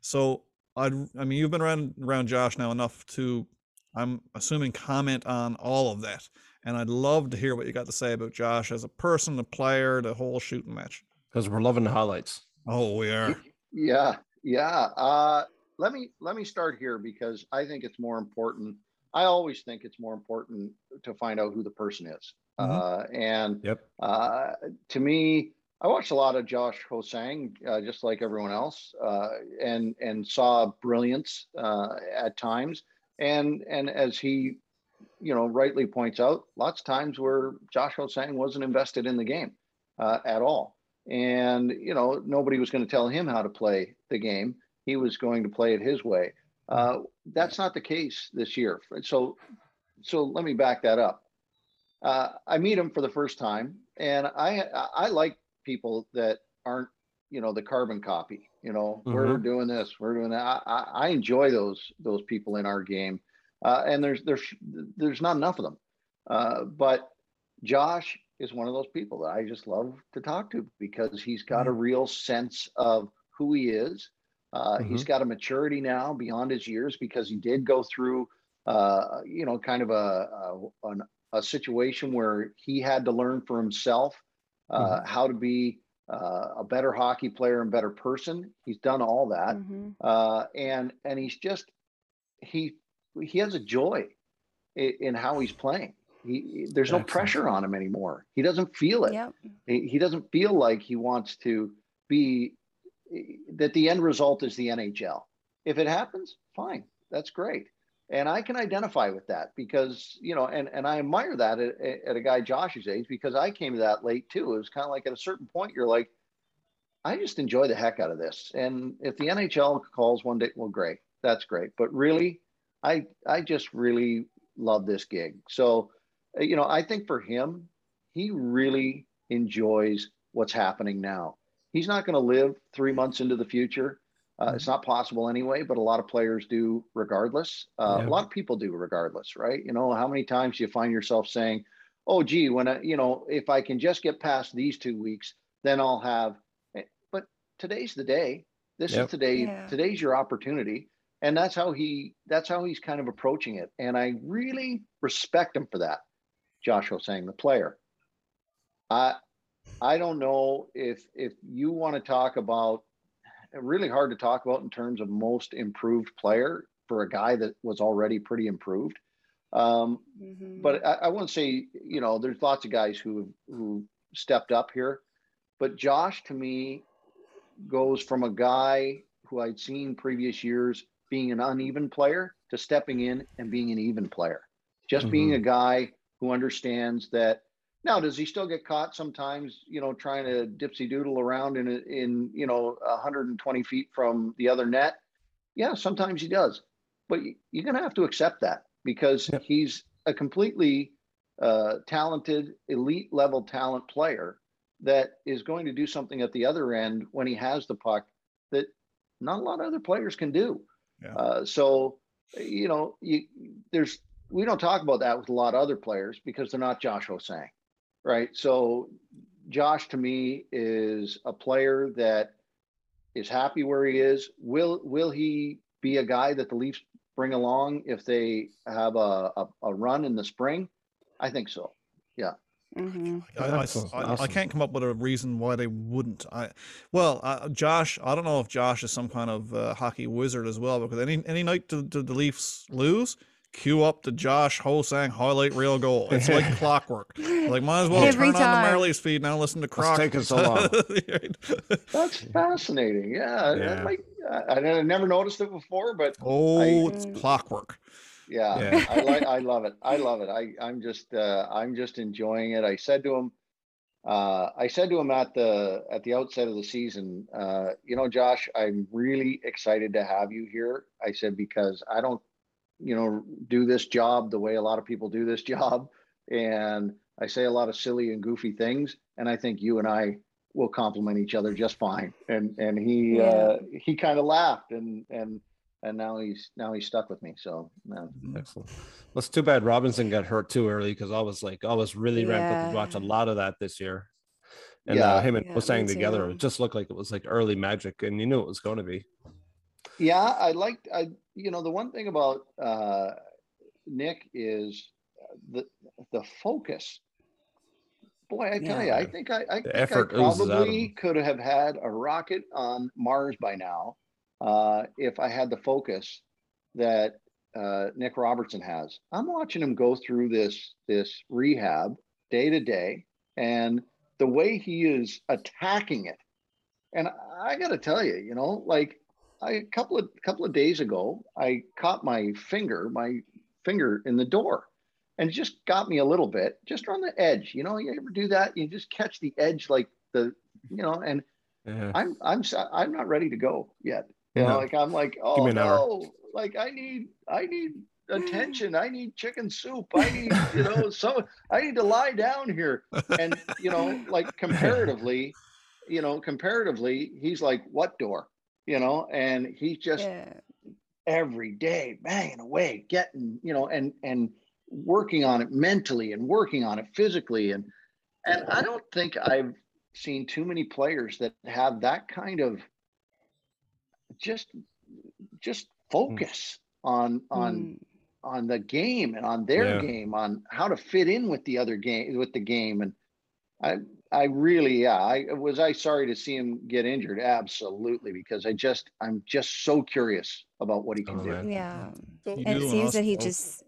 So i I mean, you've been around around Josh now enough to, I'm assuming, comment on all of that. And I'd love to hear what you got to say about Josh as a person, a player, the whole shooting match. Because we're loving the highlights. Oh, we are. Yeah, yeah. Uh, let me let me start here because I think it's more important. I always think it's more important to find out who the person is. Mhm. Uh, and Yep. uh, to me, I watched a lot of Josh Ho-Sang, uh, just like everyone else, uh, and and saw brilliance uh, at times. And and as he, you know, rightly points out, lots of times where Josh Ho-Sang wasn't invested in the game uh, at all, and you know nobody was going to tell him how to play the game. He was going to play it his way. Uh, that's not the case this year. So, so let me back that up. Uh, I meet him for the first time, and I I like people that aren't you know the carbon copy. You know, we're doing this, we're doing that. I, I, I enjoy those those people in our game, uh, and there's there's there's not enough of them. Uh, but Josh is one of those people that I just love to talk to because he's got a real sense of who he is. Uh, He's got a maturity now beyond his years because he did go through, uh, you know, kind of a, a, an, a situation where he had to learn for himself uh, how to be uh, a better hockey player and better person. He's done all that, Mhm. uh, and and he's just he he has a joy in, in how he's playing. He, there's no pressure on him anymore. He doesn't feel it Yep. he, he doesn't feel like he wants to be that the end result is the NHL. If it happens, fine, that's great. And I can identify with that because, you know, and, and I admire that at, at a guy Josh's age because I came to that late too. It was kind of like at a certain point, you're like, I just enjoy the heck out of this. And if the NHL calls one day, well, great, that's great. But really, I I just really love this gig. So, you know, I think for him, he really enjoys what's happening now. He's not going to live three months into the future. Uh, it's not possible anyway, but a lot of players do regardless. Uh, Yeah. A lot of people do regardless, right? You know, how many times do you find yourself saying, oh, gee, when I, you know, if I can just get past these two weeks, then I'll have, but today's the day. This Yep. is today. Yeah. Today's your opportunity. And that's how he, that's how he's kind of approaching it. And I really respect him for that. Josh Ho-Sang the player. I, I don't know if, if you want to talk about, really hard to talk about in terms of most improved player for a guy that was already pretty improved. Um, Mhm. but I, I wouldn't say you know there's lots of guys who who stepped up here, but Josh to me goes from a guy who I'd seen previous years being an uneven player to stepping in and being an even player. Just being a guy who understands that. Now, does he still get caught sometimes? You know, trying to dipsy doodle around in in you know 120 feet from the other net? Yeah, sometimes he does, but you're gonna have to accept that because he's a completely uh, talented, elite level talent player that is going to do something at the other end when he has the puck that not a lot of other players can do. Yeah. Uh, so, you know, you, there's we don't talk about that with a lot of other players because they're not Josh Ho-Sang, right? So, Josh to me is a player that is happy where he is. Will will he be a guy that the Leafs bring along if they have a, a, a run in the spring? I think so. Mhm. I, I- Excellent. I- I can't come up with a reason why they wouldn't. I, well, uh, Josh, I don't know if Josh is some kind of uh, hockey wizard as well, because any any night the, the, the Leafs lose, cue up the Josh Ho-Sang highlight reel goal. It's like clockwork. Like, might as well Every turn on the Marlies feed now. Listen to Crock. It's taking so long. That's fascinating. Yeah, Yeah. that might- I, I never noticed it before, but oh, it's Mm. clockwork. yeah, Yeah. I like. I love it. I love it. I I'm just uh, I'm just enjoying it. I said to him, uh, I said to him at the at the outset of the season, uh, you know, Josh, I'm really excited to have you here. I said because I don't, you know, do this job the way a lot of people do this job, and I say a lot of silly and goofy things, and I think you and I will complement each other just fine. And and he uh, he kind of laughed, and and and now he's now he's stuck with me. So. Uh, Excellent. Well, it's too bad Robertson got hurt too early because I was like, I was really ramped up to watch a lot of that this year. And Yeah. uh, him and Yeah, Mustang me together, too. it just looked like it was like early magic, and you knew it was going to be. Yeah, I liked I you know the one thing about uh Nick is the the focus. Boy, I tell you, I think I, I think I oozes out of probably could have had a rocket on Mars by now uh, if I had the focus that uh, Nick Robertson has. I'm watching him go through this this rehab day to day, and the way he is attacking it. And I got to tell you, you know, like I a couple of couple of days ago, I caught my finger, my finger in the door, and it just got me a little bit, just on the edge. You know, you ever do that? You just catch the edge, like the, you know, and Yeah. I'm I'm I'm not ready to go yet. You know, like I'm like, oh an hour. like I need I need attention. I need chicken soup. I need, you know, so I need to lie down here. And you know, like comparatively, you know, comparatively, he's like, what door? You know, and he's just Yeah. every day banging away getting you know and and working on it mentally and working on it physically and and i don't think i've seen too many players that have that kind of just just focus on on Mm. on the game and on their Yeah. game on how to fit in with the other game with the game and i i really yeah i was i sorry to see him get injured absolutely because i just i'm just so curious about what he can Oh, do man. Yeah. So- You And it in seems that he just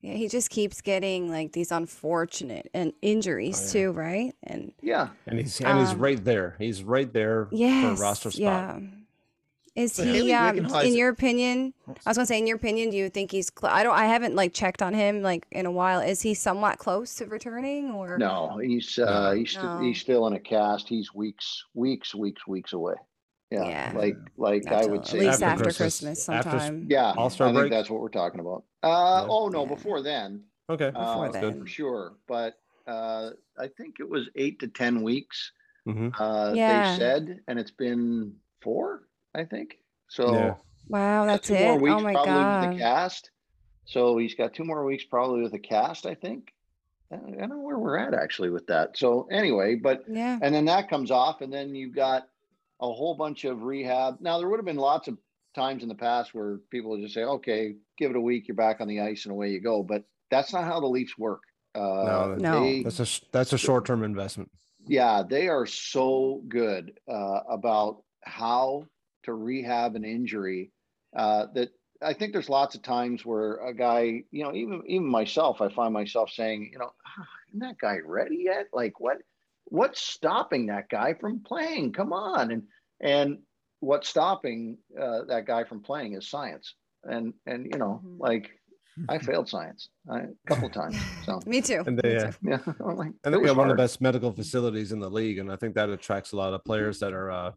yeah, he just keeps getting like these unfortunate and injuries Oh, yeah. too, right? And yeah And he's and he's Um, right there. He's right there yes, for roster spot. yeah. Is But he Haley um in your opinion? I was gonna say, in your opinion, do you think he's? Cl- I don't. I haven't like checked on him like in a while. Is he somewhat close to returning or? no he's uh No. he's st- he's still in a cast he's weeks weeks weeks weeks away yeah, Yeah. like like Not i till would at say least After after Christmas. Christmas, After sometime. yeah All-Star i think break? that's what we're talking about uh Yeah. oh no Yeah. before then Okay. uh, Before for sure but uh i think it was eight to ten weeks hmm uh Yeah. they said and it's been four i think so Yeah. Wow, that's two it. more weeks Oh my probably with god. the cast. So he's got two more weeks probably with the cast, I think. I I don't know where we're at actually with that. So anyway, but Yeah. and then that comes off, and then you've got a whole bunch of rehab. Now there would have been lots of times in the past where people would just say, "Okay, give it a week, you're back on the ice, and away you go." But that's not how the Leafs work. Uh, No. they- That's a sh- that's a short term investment. yeah, they are so good uh, about how to rehab an injury uh, that I think there's lots of times where a guy, you know, even even myself, I find myself saying, you know, "Ah, isn't that guy ready yet? Like, what what's stopping that guy from playing? Come on, and and what's stopping uh, that guy from playing is science, and and you know, Mhm. like I failed science I, a couple times, so Me too. And Me they, uh, too. yeah, I'm like, And it they was got one of the best medical facilities in the league, and I think that attracts a lot of players that are uh,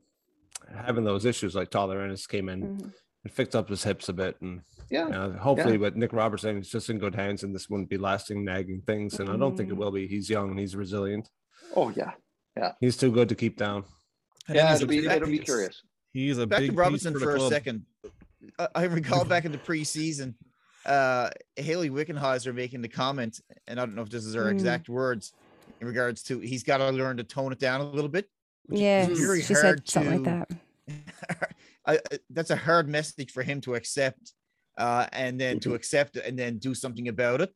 having those issues. Like Tyler Ennis came in Mhm. and fixed up his hips a bit, and Yeah, uh, hopefully, with Nick Robertson, it's just in good hands, and this wouldn't be lasting nagging things. And I don't think it Mhm. will be. He's young and he's resilient. oh yeah, yeah, He's too good to keep down. And yeah. he's It'll a be it'll be curious. He's a back big to piece Robertson for, for, a second. I, I recall back in the preseason, uh, Hayley Wickenheiser making the comment, and I don't know if this is her Mm. exact words in regards to he's got to learn to tone it down a little bit. Which is Yeah, she hard said something like that. I, I- that's a hard message for him to accept, uh, and then to accept it and then do something about it,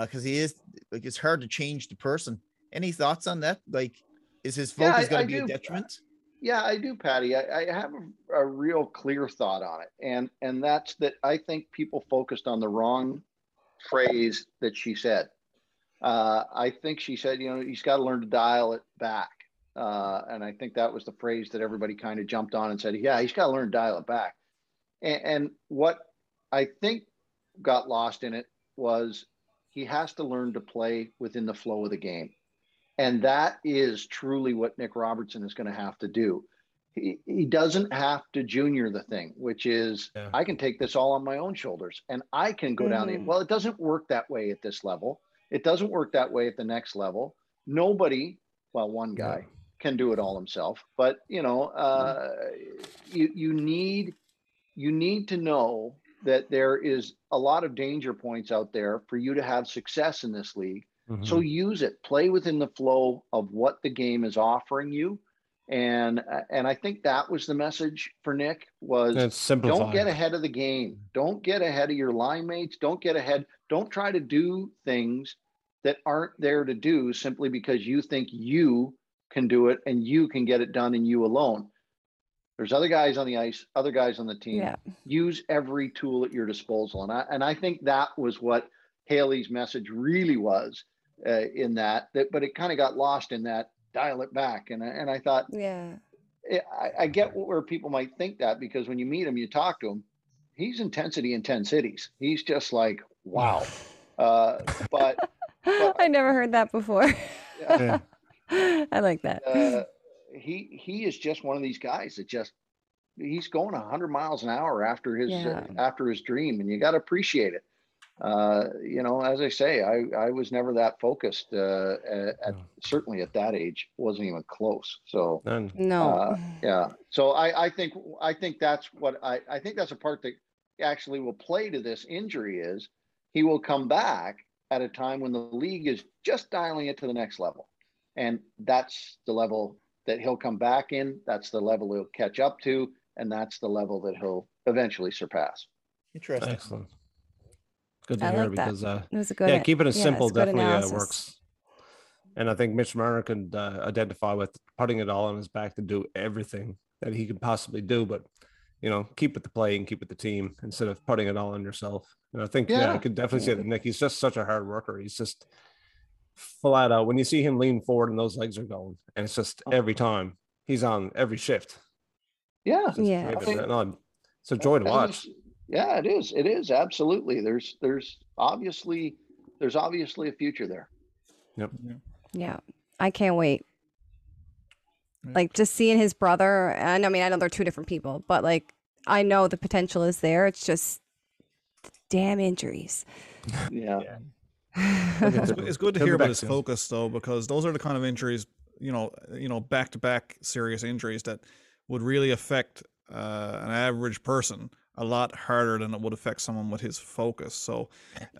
because he is like it's hard to change the person. Any thoughts on that? Like, is his Yeah, focus I- going to be a detriment? Yeah, I do, Paddy. I, I have a, a real clear thought on it, and and that's that. I think people focused on the wrong phrase that she said. Uh, I think she said, you know, he's got to learn to dial it back, uh, and I think that was the phrase that everybody kind of jumped on and said, yeah, he's got to learn to dial it back. And, and what I think got lost in it was he has to learn to play within the flow of the game. And that is truly what Nick Robertson is going to have to do. He, he doesn't have to junior the thing, which is Yeah. I can take this all on my own shoulders and I can go down the Mhm. well, it doesn't work that way at this level. It doesn't work that way at the next level. Nobody, well, one Yeah. Can do it all himself, but you know, uh, you you need you need to know that there is a lot of danger points out there for you to have success in this league So use it. Play within the flow of what the game is offering you. And and I think that was the message for Nick was don't get ahead of the game. Don't get ahead of your line mates. Don't get ahead. Don't try to do things that aren't there to do simply because you think you can do it and you can get it done and you alone. There's other guys on the ice, other guys on the team. Yeah. Use every tool at your disposal. And I and I think that was what Hayley's message really was uh, in that, that but it kind of got lost in that dial it back. And I- and I thought Yeah. I, I get where people might think that because when you meet him, you talk to him, he's intensity in 10 cities. He's just like, wow. Uh, but I never heard that before. Yeah. I like that. uh, he he is just one of these guys that just he's going 100 miles an hour after his uh, after his dream, and you got to appreciate it. Uh, you know, as I say, I I was never that focused. Uh, at, at No. certainly at that age, wasn't even close. So And no. uh, yeah so i i think i think that's what i i think that's a part that actually will play to this injury is he will come back at a time when the league is just dialing it to the next level and that's the level that he'll come back in that's the level he'll catch up to and that's the level that he'll eventually surpass Interesting. excellent. Good to I hear like that. because uh, it was a good. yeah, keeping it yeah, simple it's good definitely uh, works. And I think Mitch Marner can uh, identify with putting it all on his back to do everything that he could possibly do, but you know, keep with the play and keep with the team instead of putting it all on yourself. And I think yeah, I Yeah. could definitely say that Nick. He's just such a hard worker. He's just flat out. When you see him lean forward and those legs are going, and it's just every time he's on every shift. yeah It's just Yeah. great, I think- and, um, It's a joy to watch. it's- yeah it is it is absolutely there's there's obviously there's obviously a future there Yep. Yeah, I can't wait. Yeah. Like just seeing his brother, and I mean, I know they're two different people, but like I know the potential is there. It's just damn injuries. yeah It's, it's good to hear about his soon. focus though, because those are the kind of injuries, you know, you know, back to back serious injuries that would really affect uh, an average person a lot harder than it would affect someone with his focus. So,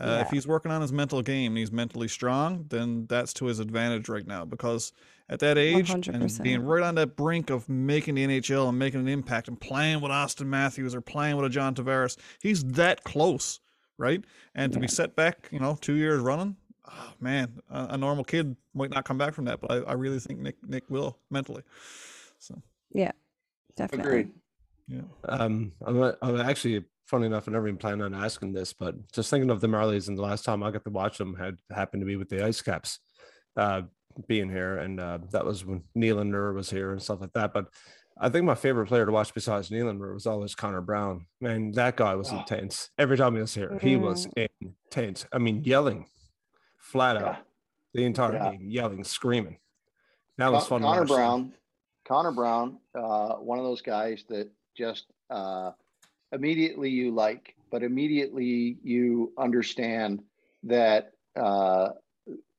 uh, if he's working on his mental game and he's mentally strong, then that's to his advantage right now because at that age and 100%. being right on that brink of making the NHL and making an impact and playing with Auston Matthews or playing with a John Tavares, he's that close, right? And to be set back, you know, two years running, oh, man, a, a normal kid might not come back from that, but I, I really think Nick Nick will mentally. So yeah, Definitely. agreed yeah, Um, I'm, a- I'm actually funny enough. I never even planned on asking this, but just thinking of the Marlies and the last time I got to watch them had happened to be with the Ice Caps, uh, being here, and uh, that was when Nylander was here and stuff like that. But I think my favorite player to watch besides Nylander was always Connor Brown. Man, that guy was Oh. intense. Every time he was here, he was intense. I mean, yelling flat out the entire Yeah. game, yelling, screaming. That was Con- fun. to Connor. Brown, Connor Brown, uh, one of those guys that just uh, immediately you like, but immediately you understand that uh,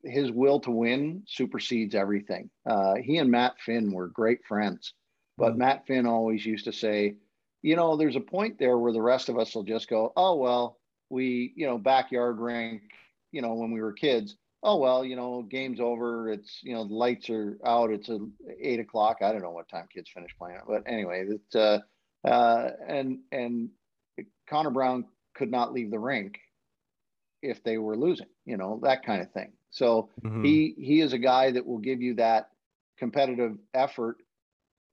his will to win supersedes everything. Uh, he and Matt Finn were great friends, but Matt Finn always used to say, you know, there's a point there where the rest of us will just go, oh well, we, you know, backyard rink, you know, when we were kids. Oh well you know game's over. It's you know the lights are out. It's a eight o'clock. I don't know what time kids finish playing it but anyway it's uh uh and and connor brown could not leave the rink if they were losing you know that kind of thing. So Mhm. he he is a guy that will give you that competitive effort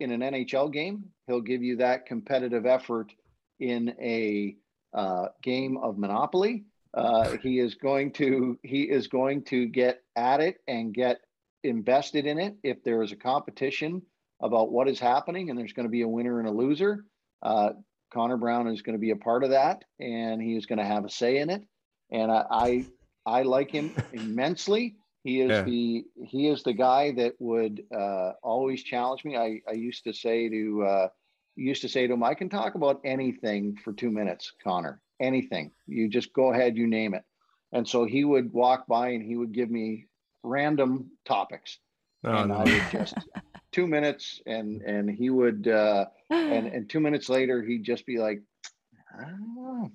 in an nhl game. He'll give you that competitive effort in a uh, game of monopoly. Uh, he is going to he is going to get at it and get invested in it if there is a competition about what is happening and there's going to be a winner and a loser. Uh, connor brown is going to be a part of that and he is going to have a say in it. And i i, I like him immensely he is Yeah. the he is the guy that would uh, always challenge me i i used to say to uh, used to say to him i can talk about anything for two minutes connor anything. You just go ahead, you name it. And so he would walk by and he would give me random topics. Oh, and no. I would just two minutes and and he would uh and and two minutes later he'd just be like, I don't know.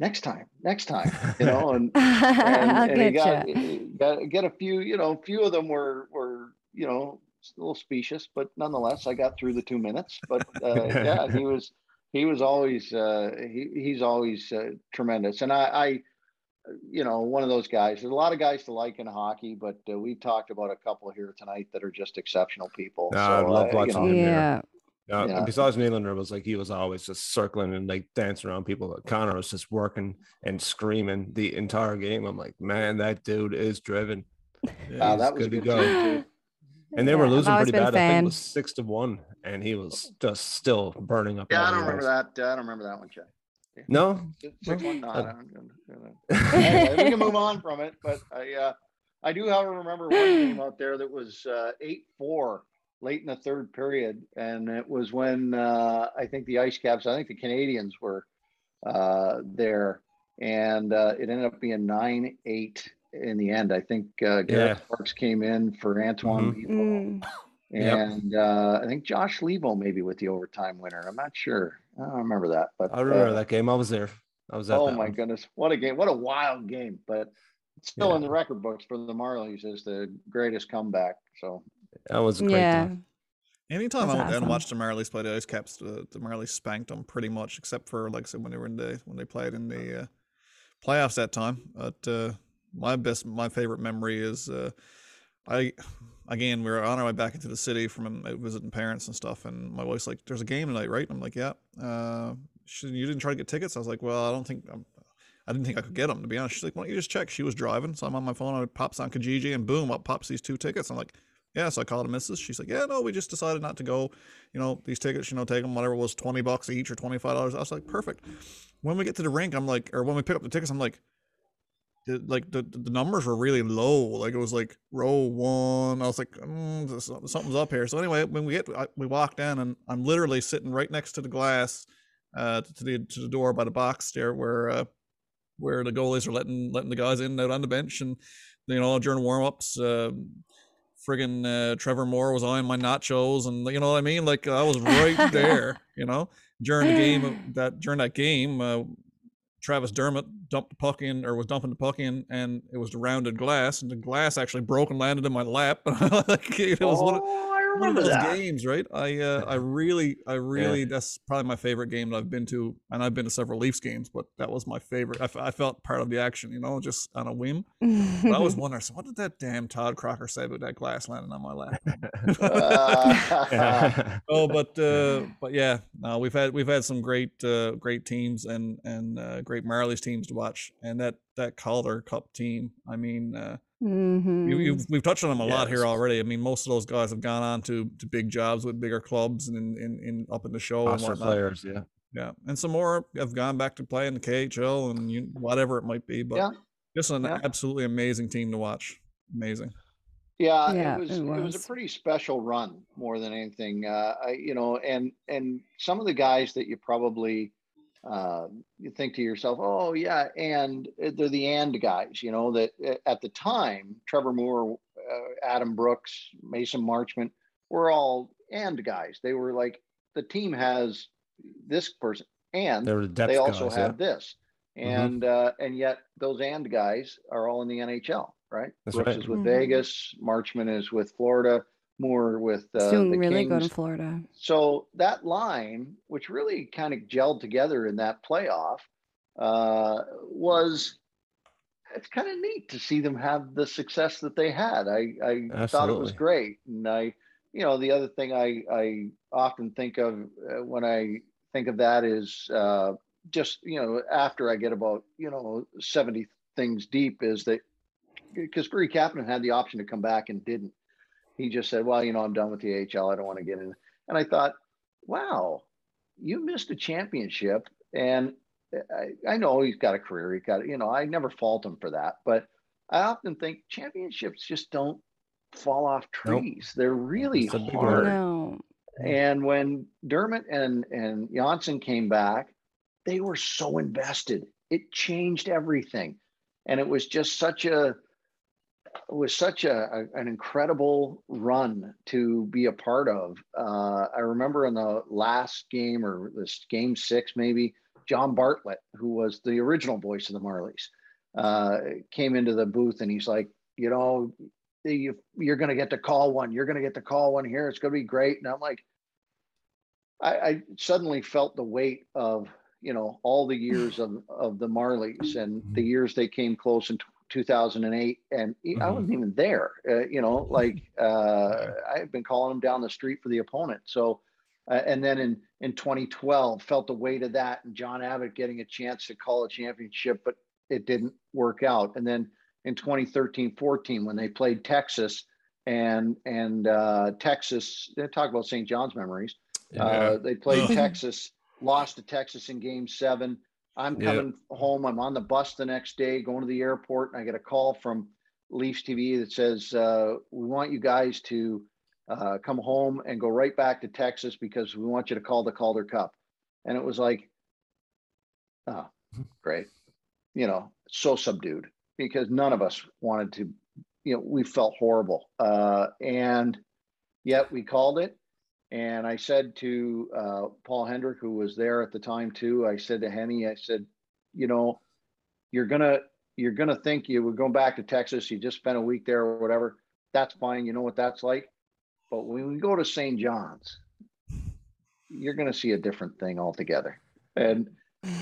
Next time, next time, you know, and I'll and, and he get got, you. got get a few, you know, a few of them were were you know a little specious, but nonetheless, I got through the two minutes. But uh, yeah, he was he was always uh, he he's always uh, tremendous, and I, I you know one of those guys. There's a lot of guys to like in hockey, but uh, we've talked about a couple here tonight that are just exceptional people. No, I so, love uh, you watching know, him there. Yeah. Yeah, Yeah. besides Nylander was like he was always just circling and like dancing around people. Connor was just working and screaming the entire game. I'm like, man, that dude is driven. Yeah, uh, that he's was good good to go. too. And they were Yeah, I've losing pretty bad. I think it was six to one, and he was just still burning up. Yeah, I don't remember ice. that. I don't remember that one, Chad. No, Six- six one? No, uh, anyway, we can move on from it, but I, uh, I do, however, remember one game out there that was uh, eight four late in the third period, and it was when uh, I think the Ice Caps, I think the Canadiens were uh, there, and uh, it ended up being nine eight in the end. I think uh, Garrett Yeah. Sparks came in for Antoine Mhm. Mm. Yep. And uh, I think Josh Leivo maybe with the overtime winner. I'm not sure. I don't remember that, but I remember uh, that game. I was there. I was at Oh my one. goodness, what a game! What a wild game! But still Yeah. in the record books for the Marlies is the greatest comeback. So That was a great Yeah. time. Anytime That's I went down and awesome. watched the Marlies play the Ice Caps, the, the Marlies spanked them pretty much, except for like I said when they were in the when they played in the uh, playoffs that time. But uh, my best, my favorite memory is uh, I again we were on our way back into the city from uh, visiting parents and stuff, and my wife's like, "There's a game tonight, right?" And I'm like, "Yeah." Uh, she, you didn't try to get tickets? I was like, "Well, I don't think I'm." I didn't think I could get them to be honest. She's like, "Why don't you just check?" She was driving, so I'm on my phone. I pops on Kijiji, and boom, up pops these two tickets. I'm like, yeah, so I called a missus. She's like, yeah, no, we just decided not to go. You know, these tickets, you know, take them, whatever was, 20 bucks each or $25. I was like, perfect. When we get to the rink, I'm like, or when we pick up the tickets, I'm like, like the, the numbers were really low. Like it was like row one. I was like, mm, this- something's up here. So anyway, when we get, I, we walk down and I'm literally sitting right next to the glass, uh, to the, to the door by the box there where, uh, where the goalies are letting, letting the guys in and out on the bench. And, you know, during warm-ups, uh, friggin' uh, Trevor Moore was eyeing my nachos, and you know what I mean. Like I was right there, you know, during the game that during that game. Uh, Travis Dermott dumped the puck in, or was dumping the puck in, and it was the rounded glass, and the glass actually broke and landed in my lap. like, it was oh, one of remember those that. games, right? I uh, I really, I really, that's probably my favorite game that I've been to, and I've been to several Leafs games, but that was my favorite. I, f- I felt part of the action, you know, just on a whim. But I was wondering, so what did that damn Todd Crocker say about that glass landing on my lap? Uh, oh, but uh, but yeah, no, we've had we've had some great uh, great teams and and uh, great Marlies teams to watch, and that that Calder Cup team. I mean, uh, Mhm. you, you've, we've touched on them a lot here already. I mean, most of those guys have gone on to to big jobs with bigger clubs and in, in, in up in the show and whatnot. players, yeah. Yeah, and some more have gone back to play in the KHL and you, whatever it might be. But Yeah. just an Yeah. absolutely amazing team to watch. Amazing. yeah, Yeah, it was, it it was was. a pretty special run more than anything. Uh, I, you know, and and some of the guys that you probably uh, you think to yourself, oh yeah, and uh, they're the and guys. You know that uh, at the time, Trevor Moore, uh, Adam Brooks, Mason Marchment were all and guys. They were like the team has this person and They the they also guys, yeah. have this Mhm. and uh and yet those and guys are all in the nhl right That's brooks right. is with Mhm. vegas Marchment is with florida moore with uh, doing the really Kings. good in Florida. so that line which really kind of gelled together in that playoff uh was it's kind of neat to see them have the success that they had i i thought it was great and i you know the other thing i i often think of uh, when i think of that is uh just you know after i get about you know 70 things deep is that because Free Captain had the option to come back and didn't. He just said, "Well, you know, I'm done with the AHL. I don't want to get in." And I thought, "Wow, you missed a championship." And I, I know he's got a career. He got, you know, I never fault him for that. But I often think championships just don't fall off Nope. trees. They're really It's a big hard. No. And when Dermott and and Johnsson came back, they were so invested. It changed everything, and it was just such a it was such a, a- an incredible run to be a part of. Uh, I remember in the last game or this game six, maybe John Bartlett, who was the original voice of the Marlies, uh, came into the booth and he's like, you know, you, you're going to get to call one. You're going to get to call one here. It's going to be great. And I'm like, I, I suddenly felt the weight of you know all the years of of the Marlies and the years they came close in 2008 and mm-hmm. I wasn't even there uh, you know like uh, I had been calling them down the street for the opponent so uh, and then in in 2012 felt the weight of that and John Abbott getting a chance to call a championship but it didn't work out and then in 2013 14 when they played Texas and and uh, Texas they talk about St. John's memories yeah. Uh, they played Texas lost to Texas in game seven I'm coming yep. home. I'm on the bus the next day, going to the airport, and I get a call from Leafs TV that says, uh, "We want you guys to uh, come home and go right back to Texas because we want you to call the Calder Cup." And it was like, "Oh, great," you know, so subdued because none of us wanted to. You know, we felt horrible, uh, and yet we called it and I said to uh, Paul Hendrick, who was there at the time too, I said to Henny, I said, you know, you're gonna you're gonna think you were going back to Texas. You just spent a week there or whatever. That's fine. You know what that's like. But when we go to St. John's, you're gonna see a different thing altogether, and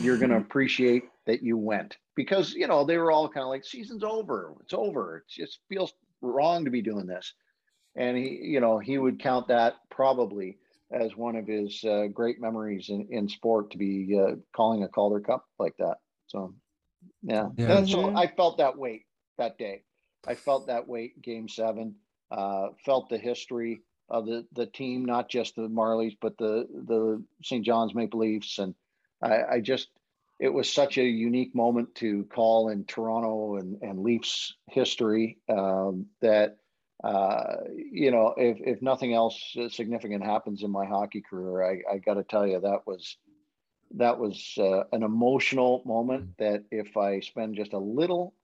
you're gonna appreciate that you went because you know they were all kind of like season's over. It's over. It just feels wrong to be doing this and he you know he would count that probably as one of his uh, great memories in, in sport to be uh, calling a Calder Cup like that. So, yeah, yeah. so. I felt that weight that day. I felt that weight. Game seven. Uh, felt the history of the the team, not just the Marlies, but the the St. John's Maple Leafs, and I, I just it was such a unique moment to call in Toronto and and Leafs history um, that uh, you know, if, if nothing else significant happens in my hockey career, I, I got to tell you that was that was uh, an emotional moment. That if I spend just a little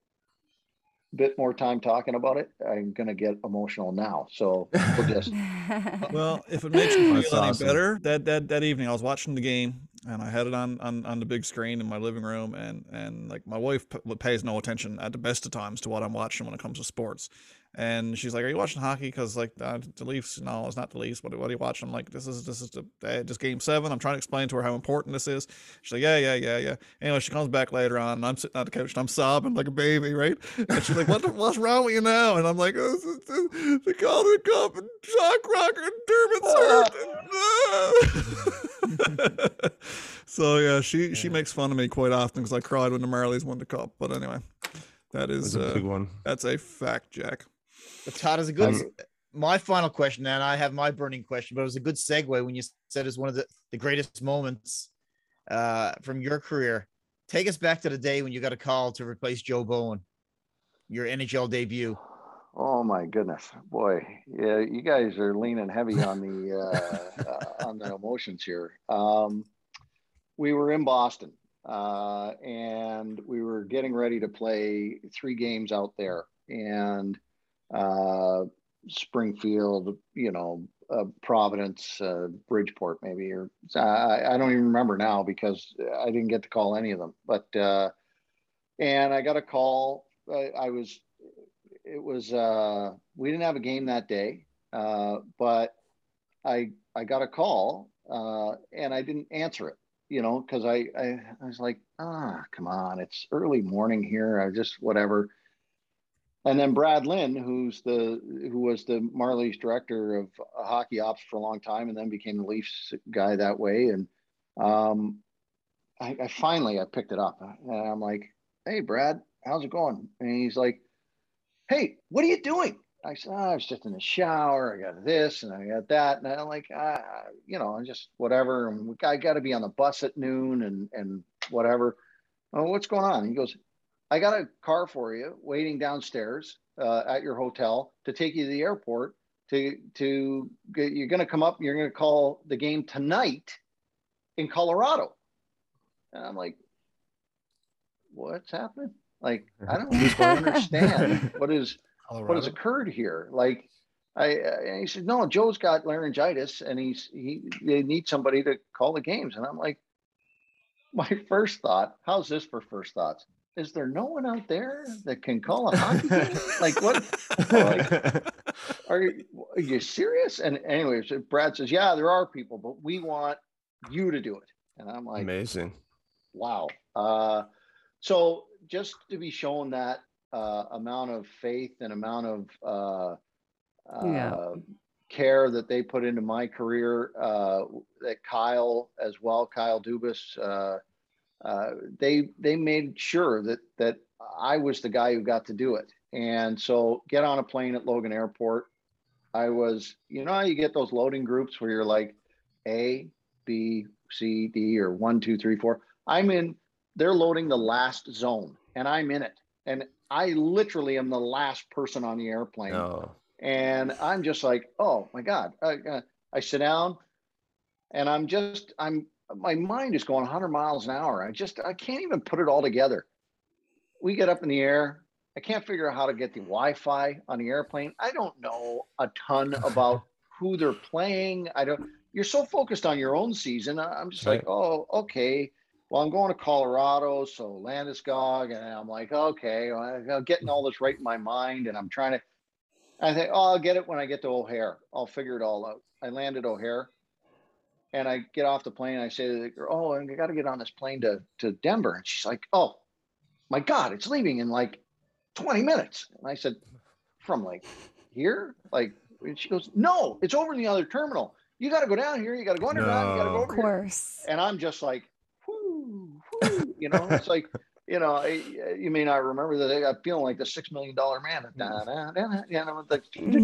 bit more time talking about it, I'm gonna get emotional now. So we'll just. well, if it makes you feel any better, that that that evening I was watching the game and I had it on, on on the big screen in my living room, and and like my wife p- pays no attention at the best of times to what I'm watching when it comes to sports, and she's like, "Are you watching hockey?" Because like uh, the Leafs, no, it's not the Leafs. What, what are you watching? I'm like, "This is this is the uh, just game seven. I'm trying to explain to her how important this is. She's like, "Yeah, yeah, yeah, yeah." Anyway, she comes back later on, and I'm sitting on the couch and I'm sobbing like a baby, right? And she's like, "What the, what's wrong with you now?" And I'm like, oh, the, the Calder Cup and Shock Rocker and Dermott Smith." so yeah, she yeah. she makes fun of me quite often because I cried when the Marlies won the cup. But anyway, that is a uh, big one. That's a fact, Jack. But Todd is a good. Um, my final question, and I have my burning question, but it was a good segue when you said it's one of the, the greatest moments uh, from your career. Take us back to the day when you got a call to replace Joe Bowen, your NHL debut. Oh my goodness, boy! Yeah, you guys are leaning heavy on the uh, uh, on the emotions here. Um, we were in Boston, uh, and we were getting ready to play three games out there, and uh, Springfield, you know, uh, Providence, uh, Bridgeport, maybe, or I, I, don't even remember now because I didn't get to call any of them. But uh, and I got a call. I, I was, it was, uh, we didn't have a game that day, uh, but I I got a call uh, and I didn't answer it. You know, because I, I I was like, ah, come on, it's early morning here. I just whatever and then Brad Lynn, who's the who was the Marlies director of hockey ops for a long time, and then became the Leafs guy that way. And um, I, I, finally I picked it up, and I'm like, "Hey, Brad, how's it going?" And he's like, "Hey, what are you doing?" I said, oh, "I was just in the shower. I got this and I got that." And I'm like, ah, "You know, I'm just whatever." I got to be on the bus at noon and and whatever. Oh, what's going on? he goes, I got a car for you waiting downstairs uh, at your hotel to take you to the airport. To to get, you're going to come up. You're going to call the game tonight in Colorado. And I'm like, what's happening? Like I don't understand what is Colorado? what has occurred here. Like I, I he said, no, Joe's got laryngitis and he's he they need somebody to call the games. And I'm like, my first thought, how's this for first thoughts? Is there no one out there that can call a hockey game? like what? Like, are you, are you serious? And anyways, Brad says, yeah, there are people, but we want you to do it. And I'm like, Amazing. wow. Uh, so just to be shown that uh, amount of faith and amount of uh, Yeah. uh, care that they put into my career, uh, that Kyle as well, Kyle Dubas, uh, they they made sure that that I was the guy who got to do it. And so get on a plane at Logan Airport. I was, you know, how you get those loading groups where you're like A, B, C, D, or one, two, three, four. I'm in. They're loading the last zone, and I'm in it. And I literally am the last person on the airplane Oh, and I'm just like, oh my god. I, uh, I sit down, and I'm just, I'm, my mind is going 100 miles an hour. I just, I can't even put it all together. We get up in the air. I can't figure out how to get the Wi-Fi on the airplane. I don't know a ton about who they're playing. I don't. You're so focused on your own season. I'm just like, oh, okay. Well, I'm going to Colorado, so Landeskog, and I'm like, okay, well, I'm getting all this right in my mind, and I'm trying to. I think, oh, I'll get it when I get to O'Hare. I'll figure it all out. I land at O'Hare, and I get off the plane. And I say to the girl, "Oh, I got to get on this plane to to Denver," and she's like, "Oh, my God, it's leaving in like 20 minutes." And I said, "From like here, like?" And she goes, "No, it's over in the other terminal. You got to go down here. You got to go underground. You got to go No. Of over here." course. and I'm just like, whoo, whoo, you know, it's like, you know, I, you may not remember that I'm feeling like the six million dollar man. Da, da, da, da, you know, like, and,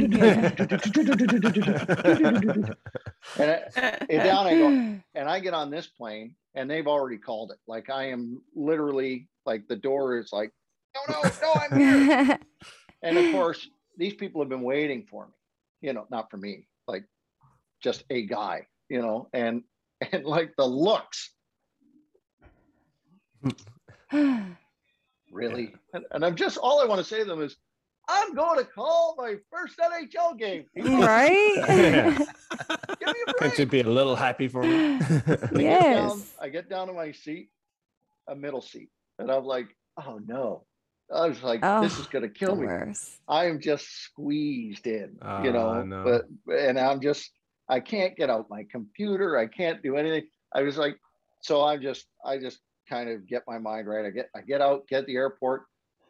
I, and down I go, and I get on this plane, and they've already called it. Like I am literally like the door is like, no, no, no, I'm here. And of course, these people have been waiting for me. You know, not for me, like just a guy. You know, and and like the looks really. And, and I'm just all I want to say to them is, I'm going to call my first NHL game. right? Give me a break. can't you be a little happy for me? I get down- Yes. I get down to my seat, a middle seat, and I'm like, oh no. I was like, oh, this Oh, is gonna kill me. worst. I am just squeezed in, you know. Oh, no. But and I'm just I can't get out my computer. I can't do anything. I was like, so I'm just I just kind of get my mind right. I get I get out, get the airport,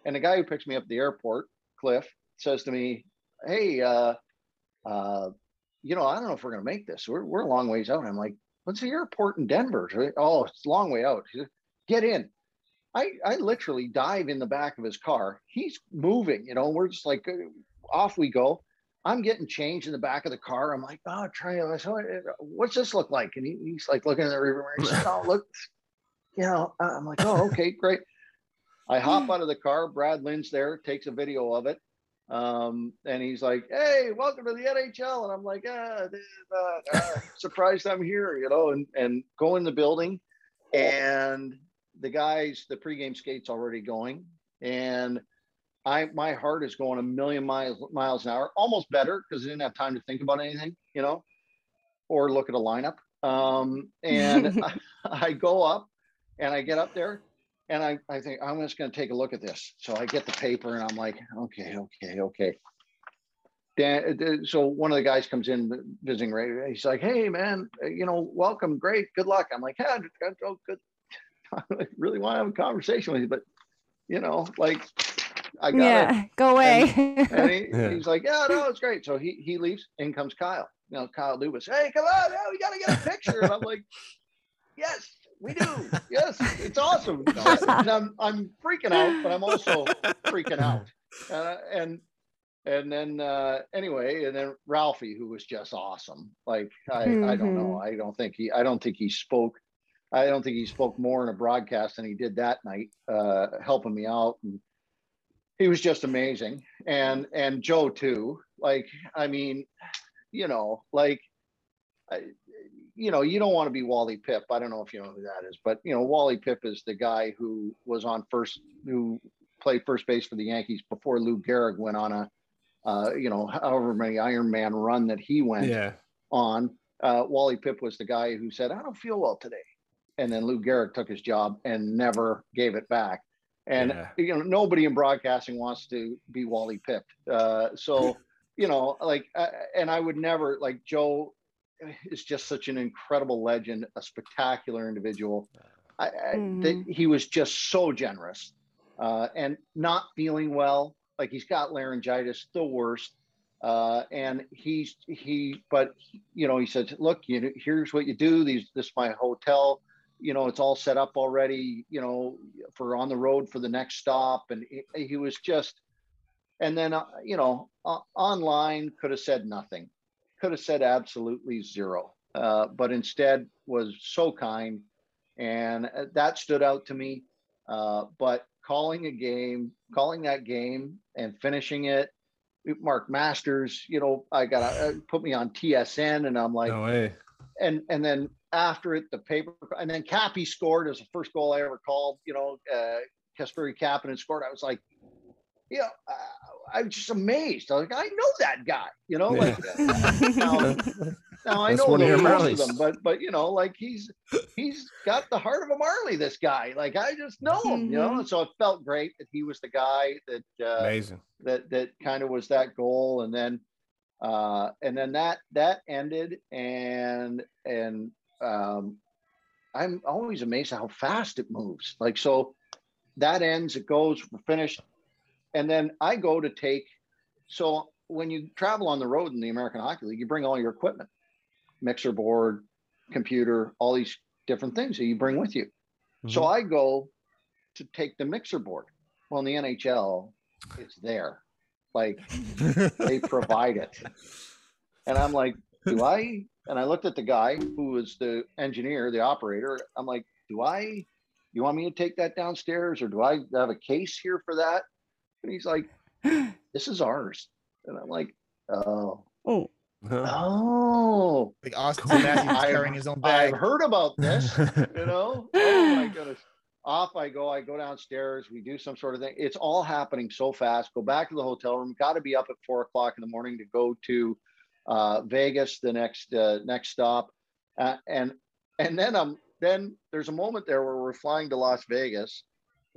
and the guy who picks me up at the airport, Cliff, says to me, Hey, uh uh, you know, I don't know if we're gonna make this. We're we're a long ways out. I'm like, what's the airport in Denver? Oh, it's a long way out. Get in. I, I literally dive in the back of his car. He's moving, you know, we're just like, uh, off we go. I'm getting changed in the back of the car. I'm like, oh, try what's this look like? And he, he's like looking in the rear mirror. He says, oh, look, you know, uh, I'm like, oh, okay, great. I hop out of the car. Brad Lynn's there, takes a video of it. Um, and he's like, hey, welcome to the NHL. And I'm like, ah, uh, uh, surprised I'm here, you know, and, and go in the building. And the guys, the pregame skate's already going. And I my heart is going a million miles miles an hour, almost better because I didn't have time to think about anything, you know, or look at a lineup. Um, and I, I go up and I get up there and I, I think I'm just going to take a look at this. So I get the paper and I'm like, okay, okay, okay. Dan, uh, so one of the guys comes in visiting Ray. He's like, hey man, uh, you know, welcome, great, good luck. I'm like, yeah, oh, good. I really want to have a conversation with you, but you know, like I got yeah, go away. and he, Yeah. he's like, yeah, no, it's great. So he he leaves. In comes Kyle. You know, Kyle Dubas. Hey, come on, yeah, we gotta get a picture. And I'm like, yes, we do. Yes, it's awesome. And I'm I'm freaking out, but I'm also freaking out. Uh, and and then uh, anyway, and then Ralphie, who was just awesome. Like I I don't know. I don't think he I don't think he spoke. I don't think he spoke more in a broadcast than he did that night, uh, helping me out. And he was just amazing. And and Joe too. Like I mean, you know, like I, you know, you don't want to be Wally Pipp. I don't know if you know who that is, but you know, Wally Pipp is the guy who was on first, who played first base for the Yankees before Lou Gehrig went on a, uh, you know, however many Iron Man run that he went yeah. on. Uh, Wally Pipp was the guy who said, "I don't feel well today," and then Lou Gehrig took his job and never gave it back. And Yeah. you know, nobody in broadcasting wants to be Wally Pipp. Uh, so you know, like, uh, and I would never like Joe is just such an incredible legend, a spectacular individual. I, I that he was just so generous, uh, and not feeling well. Like he's got laryngitis, the worst. Uh, and he's he, but you know, he said, "Look, you know, here's what you do. These, this is my hotel. You know, it's all set up already. You know, for on the road for the next stop." And he, he was just, and then uh, you know, uh, online could have said nothing, could have said absolutely zero, uh, but instead was so kind, and uh, that stood out to me. Uh, but calling a game, calling that game, and finishing it Mark Masters, you know, I got uh, put me on TSN, and I'm like, no way. and and then after it, the paper, and then Cappy scored as the first goal I ever called. You know, uh, Kasperi Kapanen scored. I was like, yeah, uh, I, am just amazed. I was like, I know that guy. You know, like now, now I That's know one of the your most of them, but but you know, like he's he's got the heart of a Marley. This guy, like I just know him. You know, and so it felt great that he was the guy that uh, Amazing. that that kind of was that goal and then uh and then that that ended and and um i'm always amazed at how fast it moves like so that ends it goes we're finished and then i go to take so when you travel on the road in the american hockey league you bring all your equipment mixer board computer all these different things that you bring with you. So Mhm. i go to take the mixer board. Well in the nhl it's there. Like they provide it. And i'm like do i? And i looked at the guy who was the engineer the operator. I'm like do i you want me to take that downstairs or do i have a case here for that and he's like this is ours. And i'm like oh. Oh, oh. Like Auston Cool. Matthews I've- carrying his own bag. i've heard about this you know? Oh my goodness. Off i go. I go downstairs. We do some sort of thing. It's all happening so fast. Go back to the hotel room. Got to be up at four o'clock in the morning to go to uh, vegas the next uh, next stop. Uh, and and then um then there's a moment there where we're flying to las vegas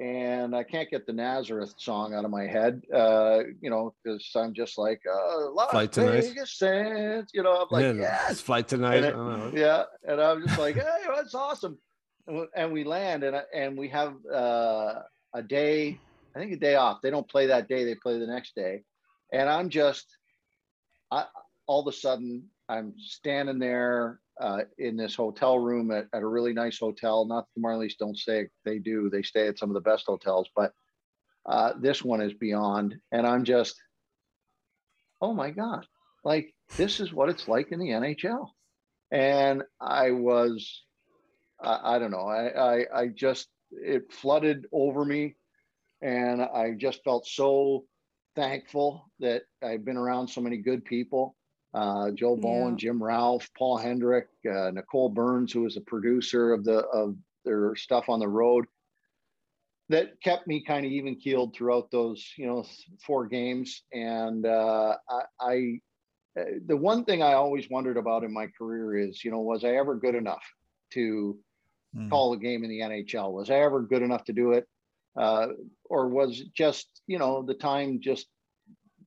and i can't get the nazareth song out of my head uh you know because i'm just like uh las Flight tonight. sands you know i'm like yeah, yes flight tonight. And it- I don't know. yeah and i'm just like hey that's awesome and we- and we land and and we have uh a day i think a day off they don't play that day they play the next day and i'm just i all of a sudden i'm standing there uh, in this hotel room at, at a really nice hotel. Not the marlies don't stay they do they stay at some of the best hotels but uh, this one is beyond and i'm just oh my god like this is what it's like in the nhl and I was, I, I don't know, I, I, I just, it flooded over me, and I just felt so thankful that I've been around so many good people, uh, Joe Bowen, Jim Ralph, Paul Hendrick, uh, Nicole Burns, who was a producer of the of their stuff on the road. That kept me kind of even keeled throughout those, you know, four games, and uh, I, I uh, the one thing I always wondered about in my career is, you know, was I ever good enough to Hmm. call a game in the NHL? Was I ever good enough to do it? Uh, or was it just, you know, the time just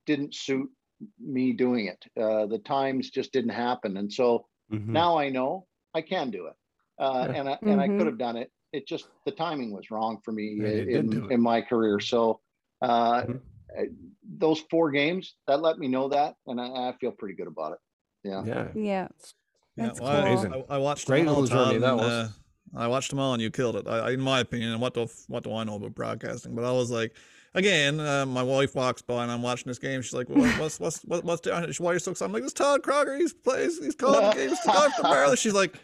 didn't suit me doing it? Uh, the times just didn't happen. And so Mhm. now I know I can do it. Uh, Yeah. and I, and I could have done it. It just, the timing was wrong for me Yeah, you did do in, in my career. So, uh, Mhm. uh, those four games that let me know that, and I, I feel pretty good about it. Yeah. Yeah. yeah. Yeah, That's well, I- Amazing. I, I watched Great them all, little journey that was. uh, I watched them all, and you killed it. I, I- in my opinion, what the f- what do I know about broadcasting? But I was like, again, uh, my wife walks by and I'm watching this game. She's like, what, "What's what's what, what's down? Why are you so excited?" I'm like, "It's Todd Crocker. He's plays. He's calling the games to go after Maryland." She's like,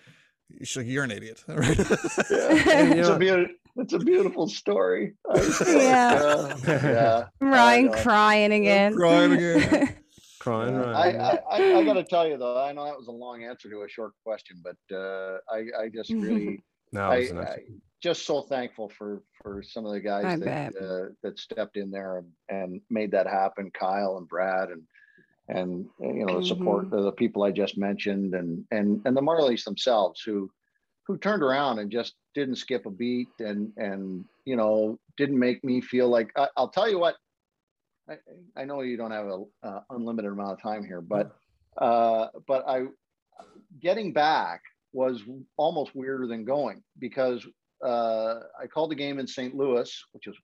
"She's like, you're an idiot." And, you it's, a know- beautiful, it's a beautiful story. I- Yeah. yeah. yeah. Ryan crying again. crying again. Crying, Yeah. right? I, I, I, I got to tell you though, I know that was a long answer to a short question, but uh, I, I just really, no, I. I just so thankful for for some of the guys I that uh, that stepped in there and, and made that happen. Kyle and Brad and and you know the support Mm-hmm. of the people I just mentioned and and and the Marlies themselves who who turned around and just didn't skip a beat and and you know didn't make me feel like I, will tell you what I, I know you don't have a uh, unlimited amount of time here but uh but i getting back was almost weirder than going because uh i called the game in st louis which was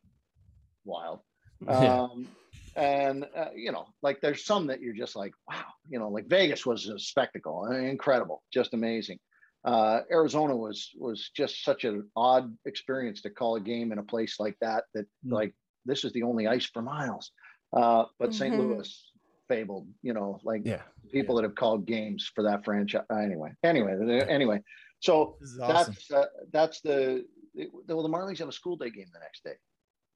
wild um and uh, you know like there's some that you're just like wow you know like vegas was a spectacle incredible just amazing uh, Arizona was was just such an odd experience to call a game in a place like that. That Mm. like this is the only ice for miles. Uh, but St. Mhm. Louis fabled, you know, like yeah. people that have called games for that franchise. Anyway, anyway, anyway. So awesome. that's uh, that's the well, the Marlies have a school day game the next day,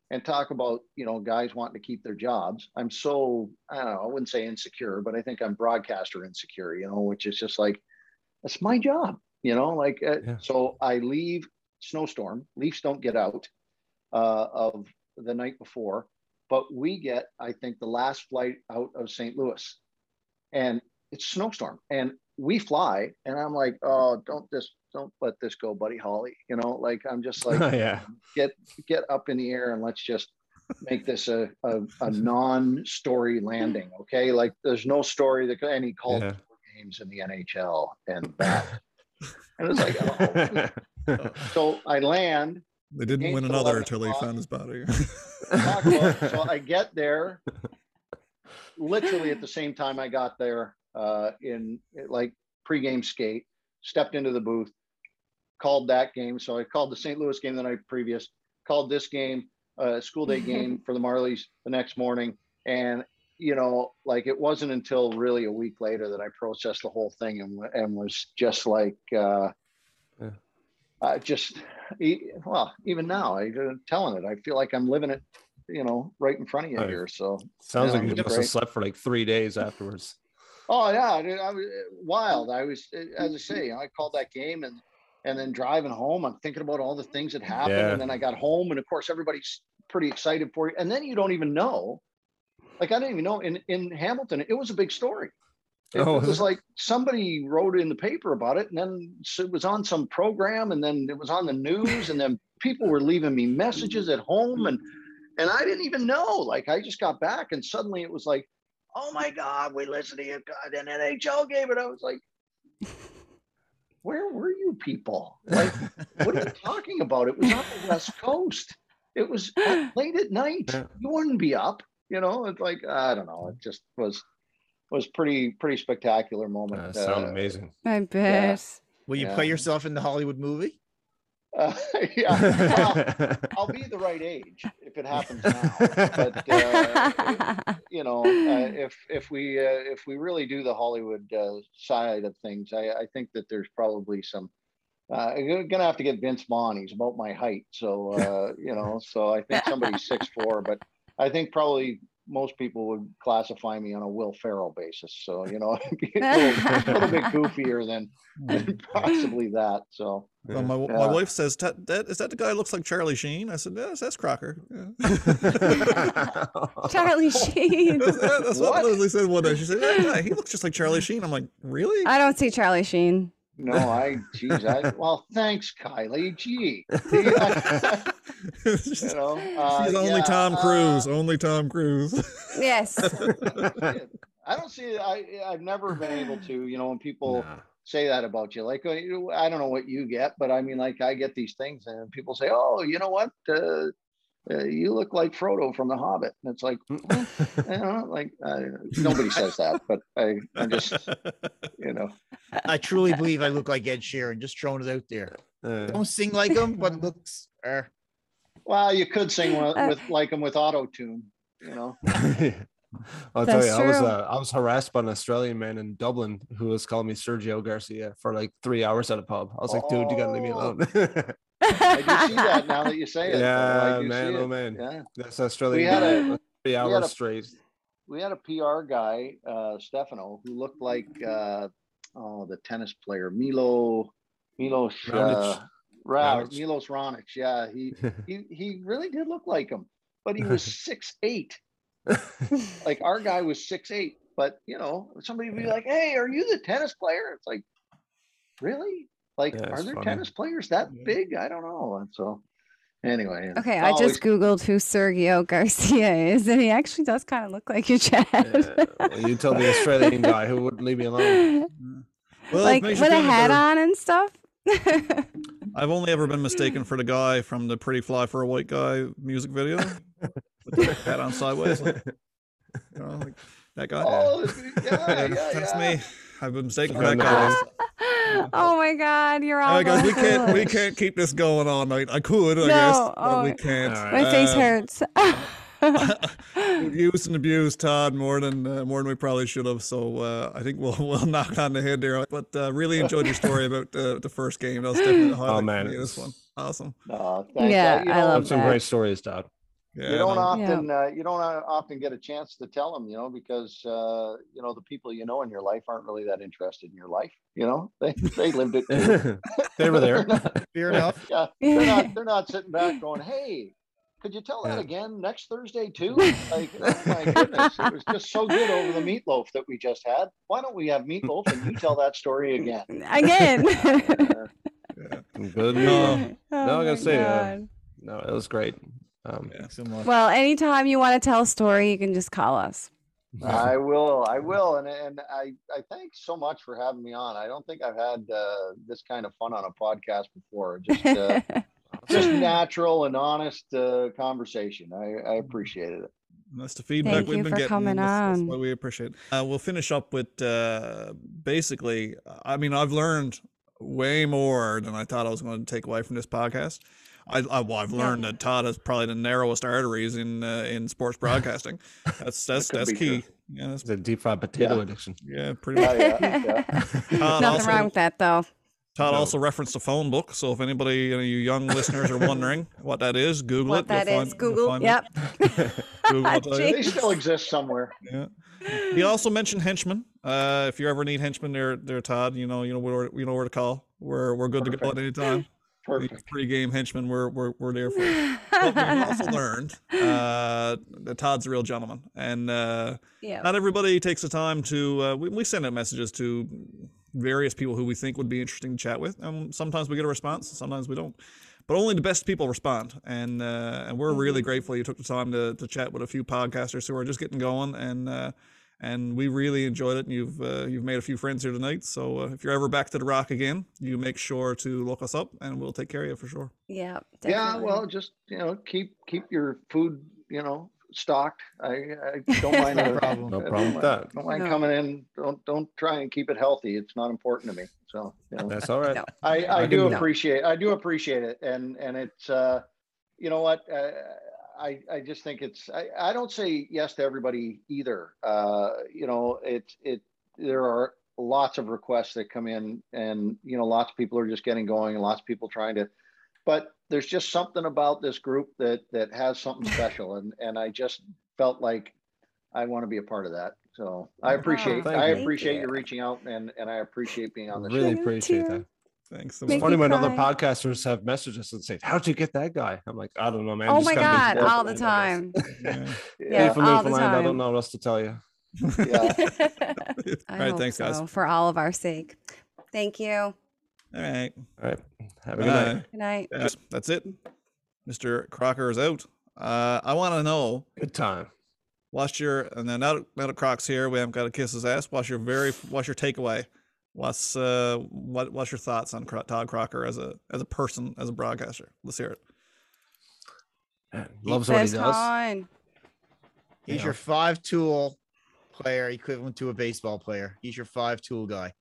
and talk about you know guys wanting to keep their jobs. I'm so I don't know. I wouldn't say insecure, but I think I'm broadcaster insecure. You know, which is just like that's my job. You know, like uh, Yeah. so I leave snowstorm. Leafs don't get out uh, of the night before, but we get I think the last flight out of St. Louis, and it's snowstorm, and we fly, and I'm like, oh, don't just don't let this go, buddy Holly. You know, like I'm just like oh, yeah. get get up in the air and let's just make this a, a, a non-story landing okay like there's no story that and he called Yeah. games in the nhl and that and it's like oh. so i land They didn't win another until he found his body. so i get there literally at the same time i got there uh in like pregame skate stepped into the booth called that game. So i called the st louis game the night previous called this game uh school day game for the marlies the next morning. And you know like it wasn't until really a week later that i processed the whole thing and, and was just like uh Yeah. uh, just well even now I'm telling it i feel like i'm living it you know right in front of you Oh, here. So Sounds like you must have slept for like three days afterwards. Oh yeah, I, I was uh, wild. I was, uh, as I say, I called that game and and then driving home, I'm thinking about all the things that happened, Yeah. and then I got home, and of course everybody's pretty excited for you, and then you don't even know. Like I didn't even know in in Hamilton, it was a big story. It, Oh, it was was like somebody wrote in the paper about it, and then it was on some program, and then it was on the news, and then people were leaving me messages at home, and and I didn't even know. Like I just got back, and suddenly it was like, oh my God, we listened to you. God, and NHL gave it. I was like, where were you people? Like, what are you talking about? It was on the West Coast. It was late at night. You wouldn't be up. You know, it's like I don't know. It just was was pretty pretty spectacular moment. Uh, sound Uh, amazing. I bet. Will you Yeah. play yourself in the Hollywood movie? Uh, yeah, well, I'll be the right age if it happens now. But uh, you know, uh, if if we uh, if we really do the Hollywood uh, side of things, I, I think that there's probably some. Uh, you're gonna have to get Vince Vaughn. He's about my height, so uh, you know. So I think somebody's six four, but I think probably most people would classify me on a Will Ferrell basis. So you know, it'd be a little, little bit goofier than, than possibly that. So Well, my, my wife says, "That- that, is that the guy who looks like Charlie Sheen? I said, yes, that's Crocker. Yeah. Charlie Sheen. that's, that's what? What? Leslie said one day. She said, that guy, he looks just like Charlie Sheen. I'm like, really? I don't see Charlie Sheen. No, I geez, I well, thanks, Kylie. Gee, It's you know, uh, He's only yeah, Tom uh, Cruise. only Tom Cruise. Yes. I don't see. I I've never been able to. You know, when people Nah. say that about you, like uh, I don't know what you get, but I mean, like I get these things, and people say, "Oh, you know what? Uh, uh, you look like Frodo from The Hobbit." And it's like, you know, like uh, nobody says that, but I, I'm just, you know, I truly believe I look like Ed Sheeran. Just throwing it out there. Uh, Don't sing like him, but looks. Uh, well, you could sing with, Uh, with like him with auto tune, you know. I'll tell That's you, I was uh, I was harassed by an Australian man in Dublin who was calling me Sergio Garcia for like three hours at a pub. I was like, dude, you gotta leave me Oh. alone. I do see that now that you say it. yeah, do man, oh it. man, Yeah. that's Australian. had a- three had hours a- straight. we had a PR guy, uh, Stefano, who looked like uh, oh the tennis player Milo Milos uh, Raonic. Ra- Milos Raonic. Yeah, he he he really did look like him, but he was six eight. Like our guy was six eight, but you know somebody would be like, "Hey, are you the tennis player?" It's like, really? Like, Yeah, are there funny. tennis players that Yeah. big? I don't know. And so, anyway. Okay, it's I always- just googled who Sergio Garcia is, and he actually does kind of look like you, Chad. Yeah, well, you tell the Australian guy who wouldn't leave me alone. Well, like makes with a hat better. on and stuff. I've only ever been mistaken for the guy from the Pretty Fly for a White Guy music video with the hat on sideways. like, you know, like that guy. Oh, yeah, Yeah, yeah, that's yeah. me. I've been mistaken for that guy. oh my God, you're all. All right, guys, we can't we can't keep this going all night. I could, I No, guess, but we oh, can't. All My right. face Um, hurts. We've used and abused Todd more than uh, more than we probably should have. So uh, I think we'll we'll knock on the head there. But uh, really enjoyed your story about uh, the first game. That was definitely a highlight for man, this one. Awesome. No, thanks. Yeah, you I love Have some that. great stories, Dad. Yeah, you don't no, often uh, you don't uh, often get a chance to tell them, you know, because uh, you know the people you know in your life aren't really that interested in your life. You know, they they lived it. They were there. They're not- Fair enough. yeah, they're not they're not sitting back going, "Hey, could you tell that Yeah. again next Thursday too?" Like, oh my goodness, it was just so good over the meatloaf that we just had. Why don't we have meatloaf and you tell that story again? Again. Yeah. Good. No. No, Oh no, I gotta say, uh, no, it was great. Um, Yeah. So much. Well, anytime you want to tell a story, you can just call us. I will, I will, and and I I thank so much for having me on. I don't think I've had uh, this kind of fun on a podcast before. Just uh, just natural and honest uh, conversation. I, I appreciated it. That's the feedback Thank we've you been for getting. coming and that's, that's on. what we appreciate. Uh, we'll finish up with uh, basically. I mean, I've learned way more than I thought I was going to take away from this podcast. I, I well, I've Yeah. learned that Todd is probably the narrowest arteries in uh, in sports broadcasting. That's that's could that's key. true. Yeah, that's, It's a deep fried potato Yeah. addiction. yeah, pretty much. yeah, yeah. Todd Nothing also, wrong with that, though. Todd No. also referenced the phone book. So if anybody, any of you young listeners, are wondering what that is, Google What it. that You'll is, Google. Yep. Google will. They still exist somewhere. Yeah. He also mentioned henchmen. Uh, if you ever need henchmen, there, there, Todd. You know, you know where you know where to call. We're we're good to go at any time. Perfect. Pre-game henchmen, we're we're we're there for. you. But we've also learned uh, that Todd's a real gentleman, and uh, yeah. not everybody takes the time to. Uh, we, we send out messages to various people who we think would be interesting to chat with, and sometimes we get a response, sometimes we don't. But only the best people respond, and uh, and we're really grateful you took the time to, to chat with a few podcasters who are just getting going, and uh, and we really enjoyed it. And you've uh, you've made a few friends here tonight. So uh, if you're ever back to the Rock again, you make sure to look us up, and we'll take care of you for sure. Yeah. Yeah, well, just you know, keep keep your food, you know, stocked. I, I don't mind. No a- problem. No problem with that. Don't mind No. coming in. Don't don't try and keep it healthy. It's not important to me. So you know. That's all right. No. I, I I do can- appreciate I do appreciate it and and it's uh you know what uh, I I just think it's I, I don't say yes to everybody either uh you know it's it there are lots of requests that come in and you know lots of people are just getting going and lots of people trying to but there's just something about this group that that has something special and and I just felt like I want to be a part of that so I Oh, appreciate thank I appreciate you you. reaching out and and I appreciate being on the really show. show. appreciate that. Thanks. so It's much. funny when other podcasters have messaged us and say, "How'd you get that guy?" I'm like, I don't know, man. Oh Just my God, all the time. Yeah. Yeah, Being from all the time. I don't know what else to tell you. Yeah. All right, hope thanks, guys. for all of our sake. Thank you. All right. All right. Have a good night. Bye. Good night. Yes, that's it. Mr. Crocker is out. Uh, I want to know Good time. what's your and then out that, now that Crock's here, we haven't got to kiss his ass. Wash your very wash your takeaway? What's uh what what's your thoughts on Todd Crocker as a as a person as a broadcaster? Let's hear it. Man, loves what he does. con. He's Yeah. your five tool player, equivalent to a baseball player. He's your five tool guy.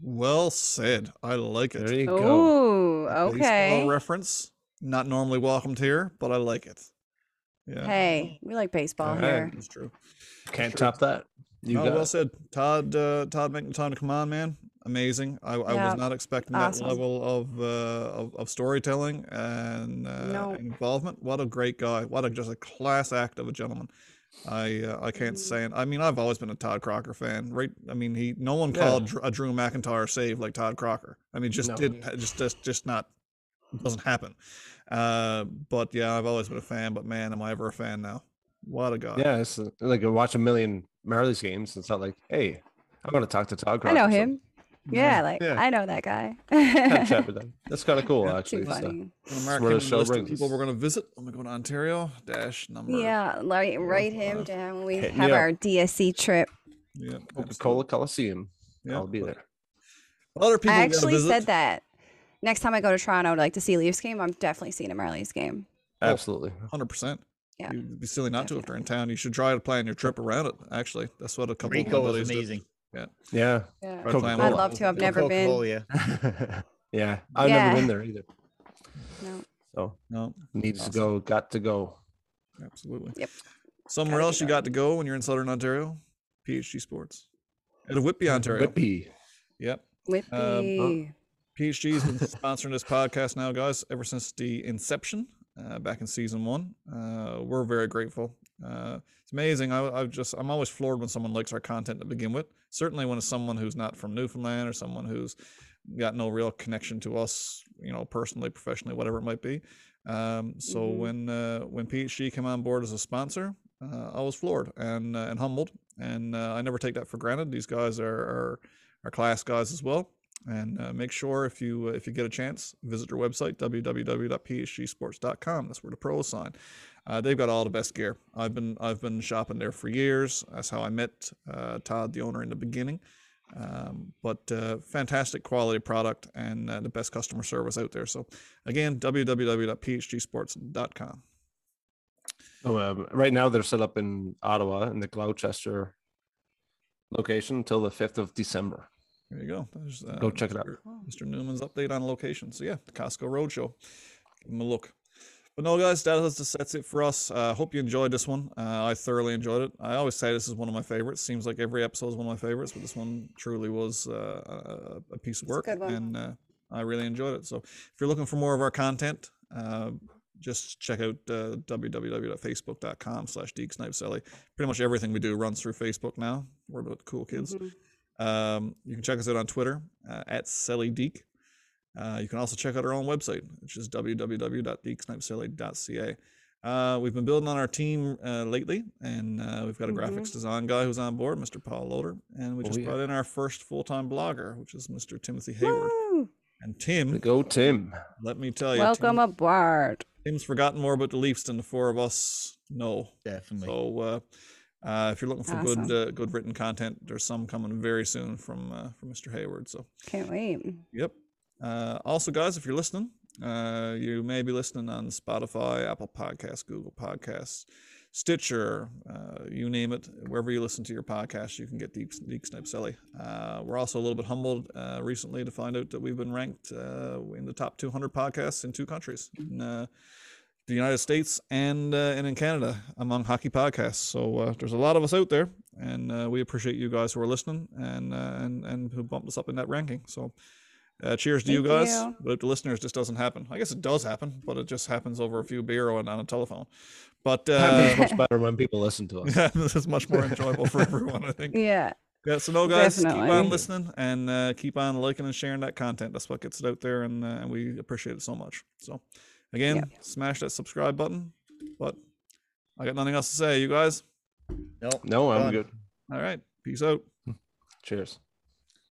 Well said. I like it. There you go. Ooh, A baseball reference. Not normally welcomed here, but I like it. Yeah. Hey, we like baseball All right. here. That's true. Can't top that. You oh, well it. said, Todd. Uh, Todd making time to come on, man. Amazing. I, I was not expecting awesome. that level of, uh, of of storytelling and, uh, No. involvement. What a great guy. What a just a class act of a gentleman. I uh, I can't Mhm. say. it. I mean, I've always been a Todd Crocker fan, right? I mean, he no one Yeah. called a Drew MacIntyre save like Todd Crocker. I mean, just No. didn't just just just not doesn't happen. Uh, but yeah, I've always been a fan. But man, am I ever a fan now? What a guy. Yeah, it's uh, like I watch a million Marlies games. It's not like, hey, I'm going to talk to Todd. I know him. Yeah, like Yeah. I know that guy. Had a chat with them. That's kind of cool, Too actually. so. funny. Gonna mark where the show list of brings people we're going to visit when we go to Ontario. Dash number. Yeah, like write him five. down we Hit me have up. our DSC trip. Yeah. Coca-Cola Coliseum. Yeah, I'll be but there. Other people I actually visit. said that. Next time I go to Toronto to like to see Leafs game, I'm definitely seeing a Marlies game. Oh, Absolutely. Hundred percent. Yeah, You'd be silly not to if they're in town. You should try to plan your trip around it. Actually, that's what a couple of my Rico buddies is did. amazing. Yeah. Yeah. Try to Coca-Cola. I'd love to. I've never been. Coca-Cola, yeah. yeah. I've Yeah. never been there either. No. So No, needs Awesome. to go, got to go. absolutely. Yep. Somewhere Gotta else do you got to go when you're in Southern Ontario? PhD Sports. At Whitby, Ontario. Whippy. Yep. Whippy. Um, PhD's been sponsoring this podcast now, guys, ever since the inception uh, back in season one. Uh, we're very grateful. Uh, it's amazing. I, I just I'm always floored when someone likes our content to begin with. Certainly when it's someone who's not from Newfoundland or someone who's got no real connection to us, you know, personally, professionally, whatever it might be. Um, so Mhm. when uh, when PhD came on board as a sponsor, uh, I was floored and uh, and humbled, and uh, I never take that for granted. These guys are are, are class guys as well. And uh, make sure if you uh, if you get a chance, visit their website www.phgsports.com. That's where the pros sign. Uh, they've got all the best gear. I've been I've been shopping there for years. That's how I met uh, Todd, the owner, in the beginning. Um, but uh, fantastic quality product and uh, the best customer service out there. So again, www.phgsports.com. Oh, um, right now they're set up in Ottawa in the Gloucester location until the 5th of December. There you go. There's, uh, Go check it out. Mr. Mr. Newman's update on location. So yeah, the Costco Roadshow. Give them a look. But no, guys, that is just, that's it for us. Uh, hope you enjoyed this one. Uh, I thoroughly enjoyed it. I always say this is one of my favorites. Seems like every episode is one of my favorites, but this one truly was uh, a, a piece of It's a work, good one. and uh, I really enjoyed it. So if you're looking for more of our content, uh, just check out uh, www.facebook.com slash deeksnipeselly. Pretty much everything we do runs through Facebook now. We're about cool kids. Mhm. Um, you can check us out on Twitter uh, at SellyDeek. Uh, you can also check out our own website, which is www.deeksnipeselly.ca. Uh, we've been building on our team uh, lately, and uh, we've got a graphics design guy who's on board, Mr. Paul Loader, and we Oh, just yeah. brought in our first full-time blogger, which is Mr. Timothy Hayward. Woo! And Tim, Go, Tim. let me tell you, Welcome Tim, aboard. Tim's forgotten more about the Leafs than the four of us know. Definitely. So uh, if you're looking for good uh, good written content, there's some coming very soon from uh, from Mr. Hayward. So Can't wait. yep. Uh, also, guys, if you're listening, uh, you may be listening on Spotify, Apple Podcasts, Google Podcasts, Stitcher, uh, you name it. Wherever you listen to your podcast, you can get Deke, Deke Snipe Celly. Uh, we're also a little bit humbled uh, recently to find out that we've been ranked uh, in the top 200 podcasts in two countries. Uh, the United States and uh, and in Canada among hockey podcasts. So uh, there's a lot of us out there, and uh, we appreciate you guys who are listening and uh, and and who bumped us up in that ranking. So. Uh, cheers to you guys. you. But the listeners, this doesn't happen. I guess it does happen, but it just happens over a few beer and on a telephone. But uh, Happens much better when people listen to us. yeah, this is much more enjoyable for everyone, I think. Yeah. Yeah, so no, guys, keep on listening and uh, keep on liking and sharing that content. That's what gets it out there, and, uh, and we appreciate it so much. So, again, Yep. smash that subscribe button. But I got nothing else to say. You guys, no, No, I'm Done. good. all right, peace out. Cheers.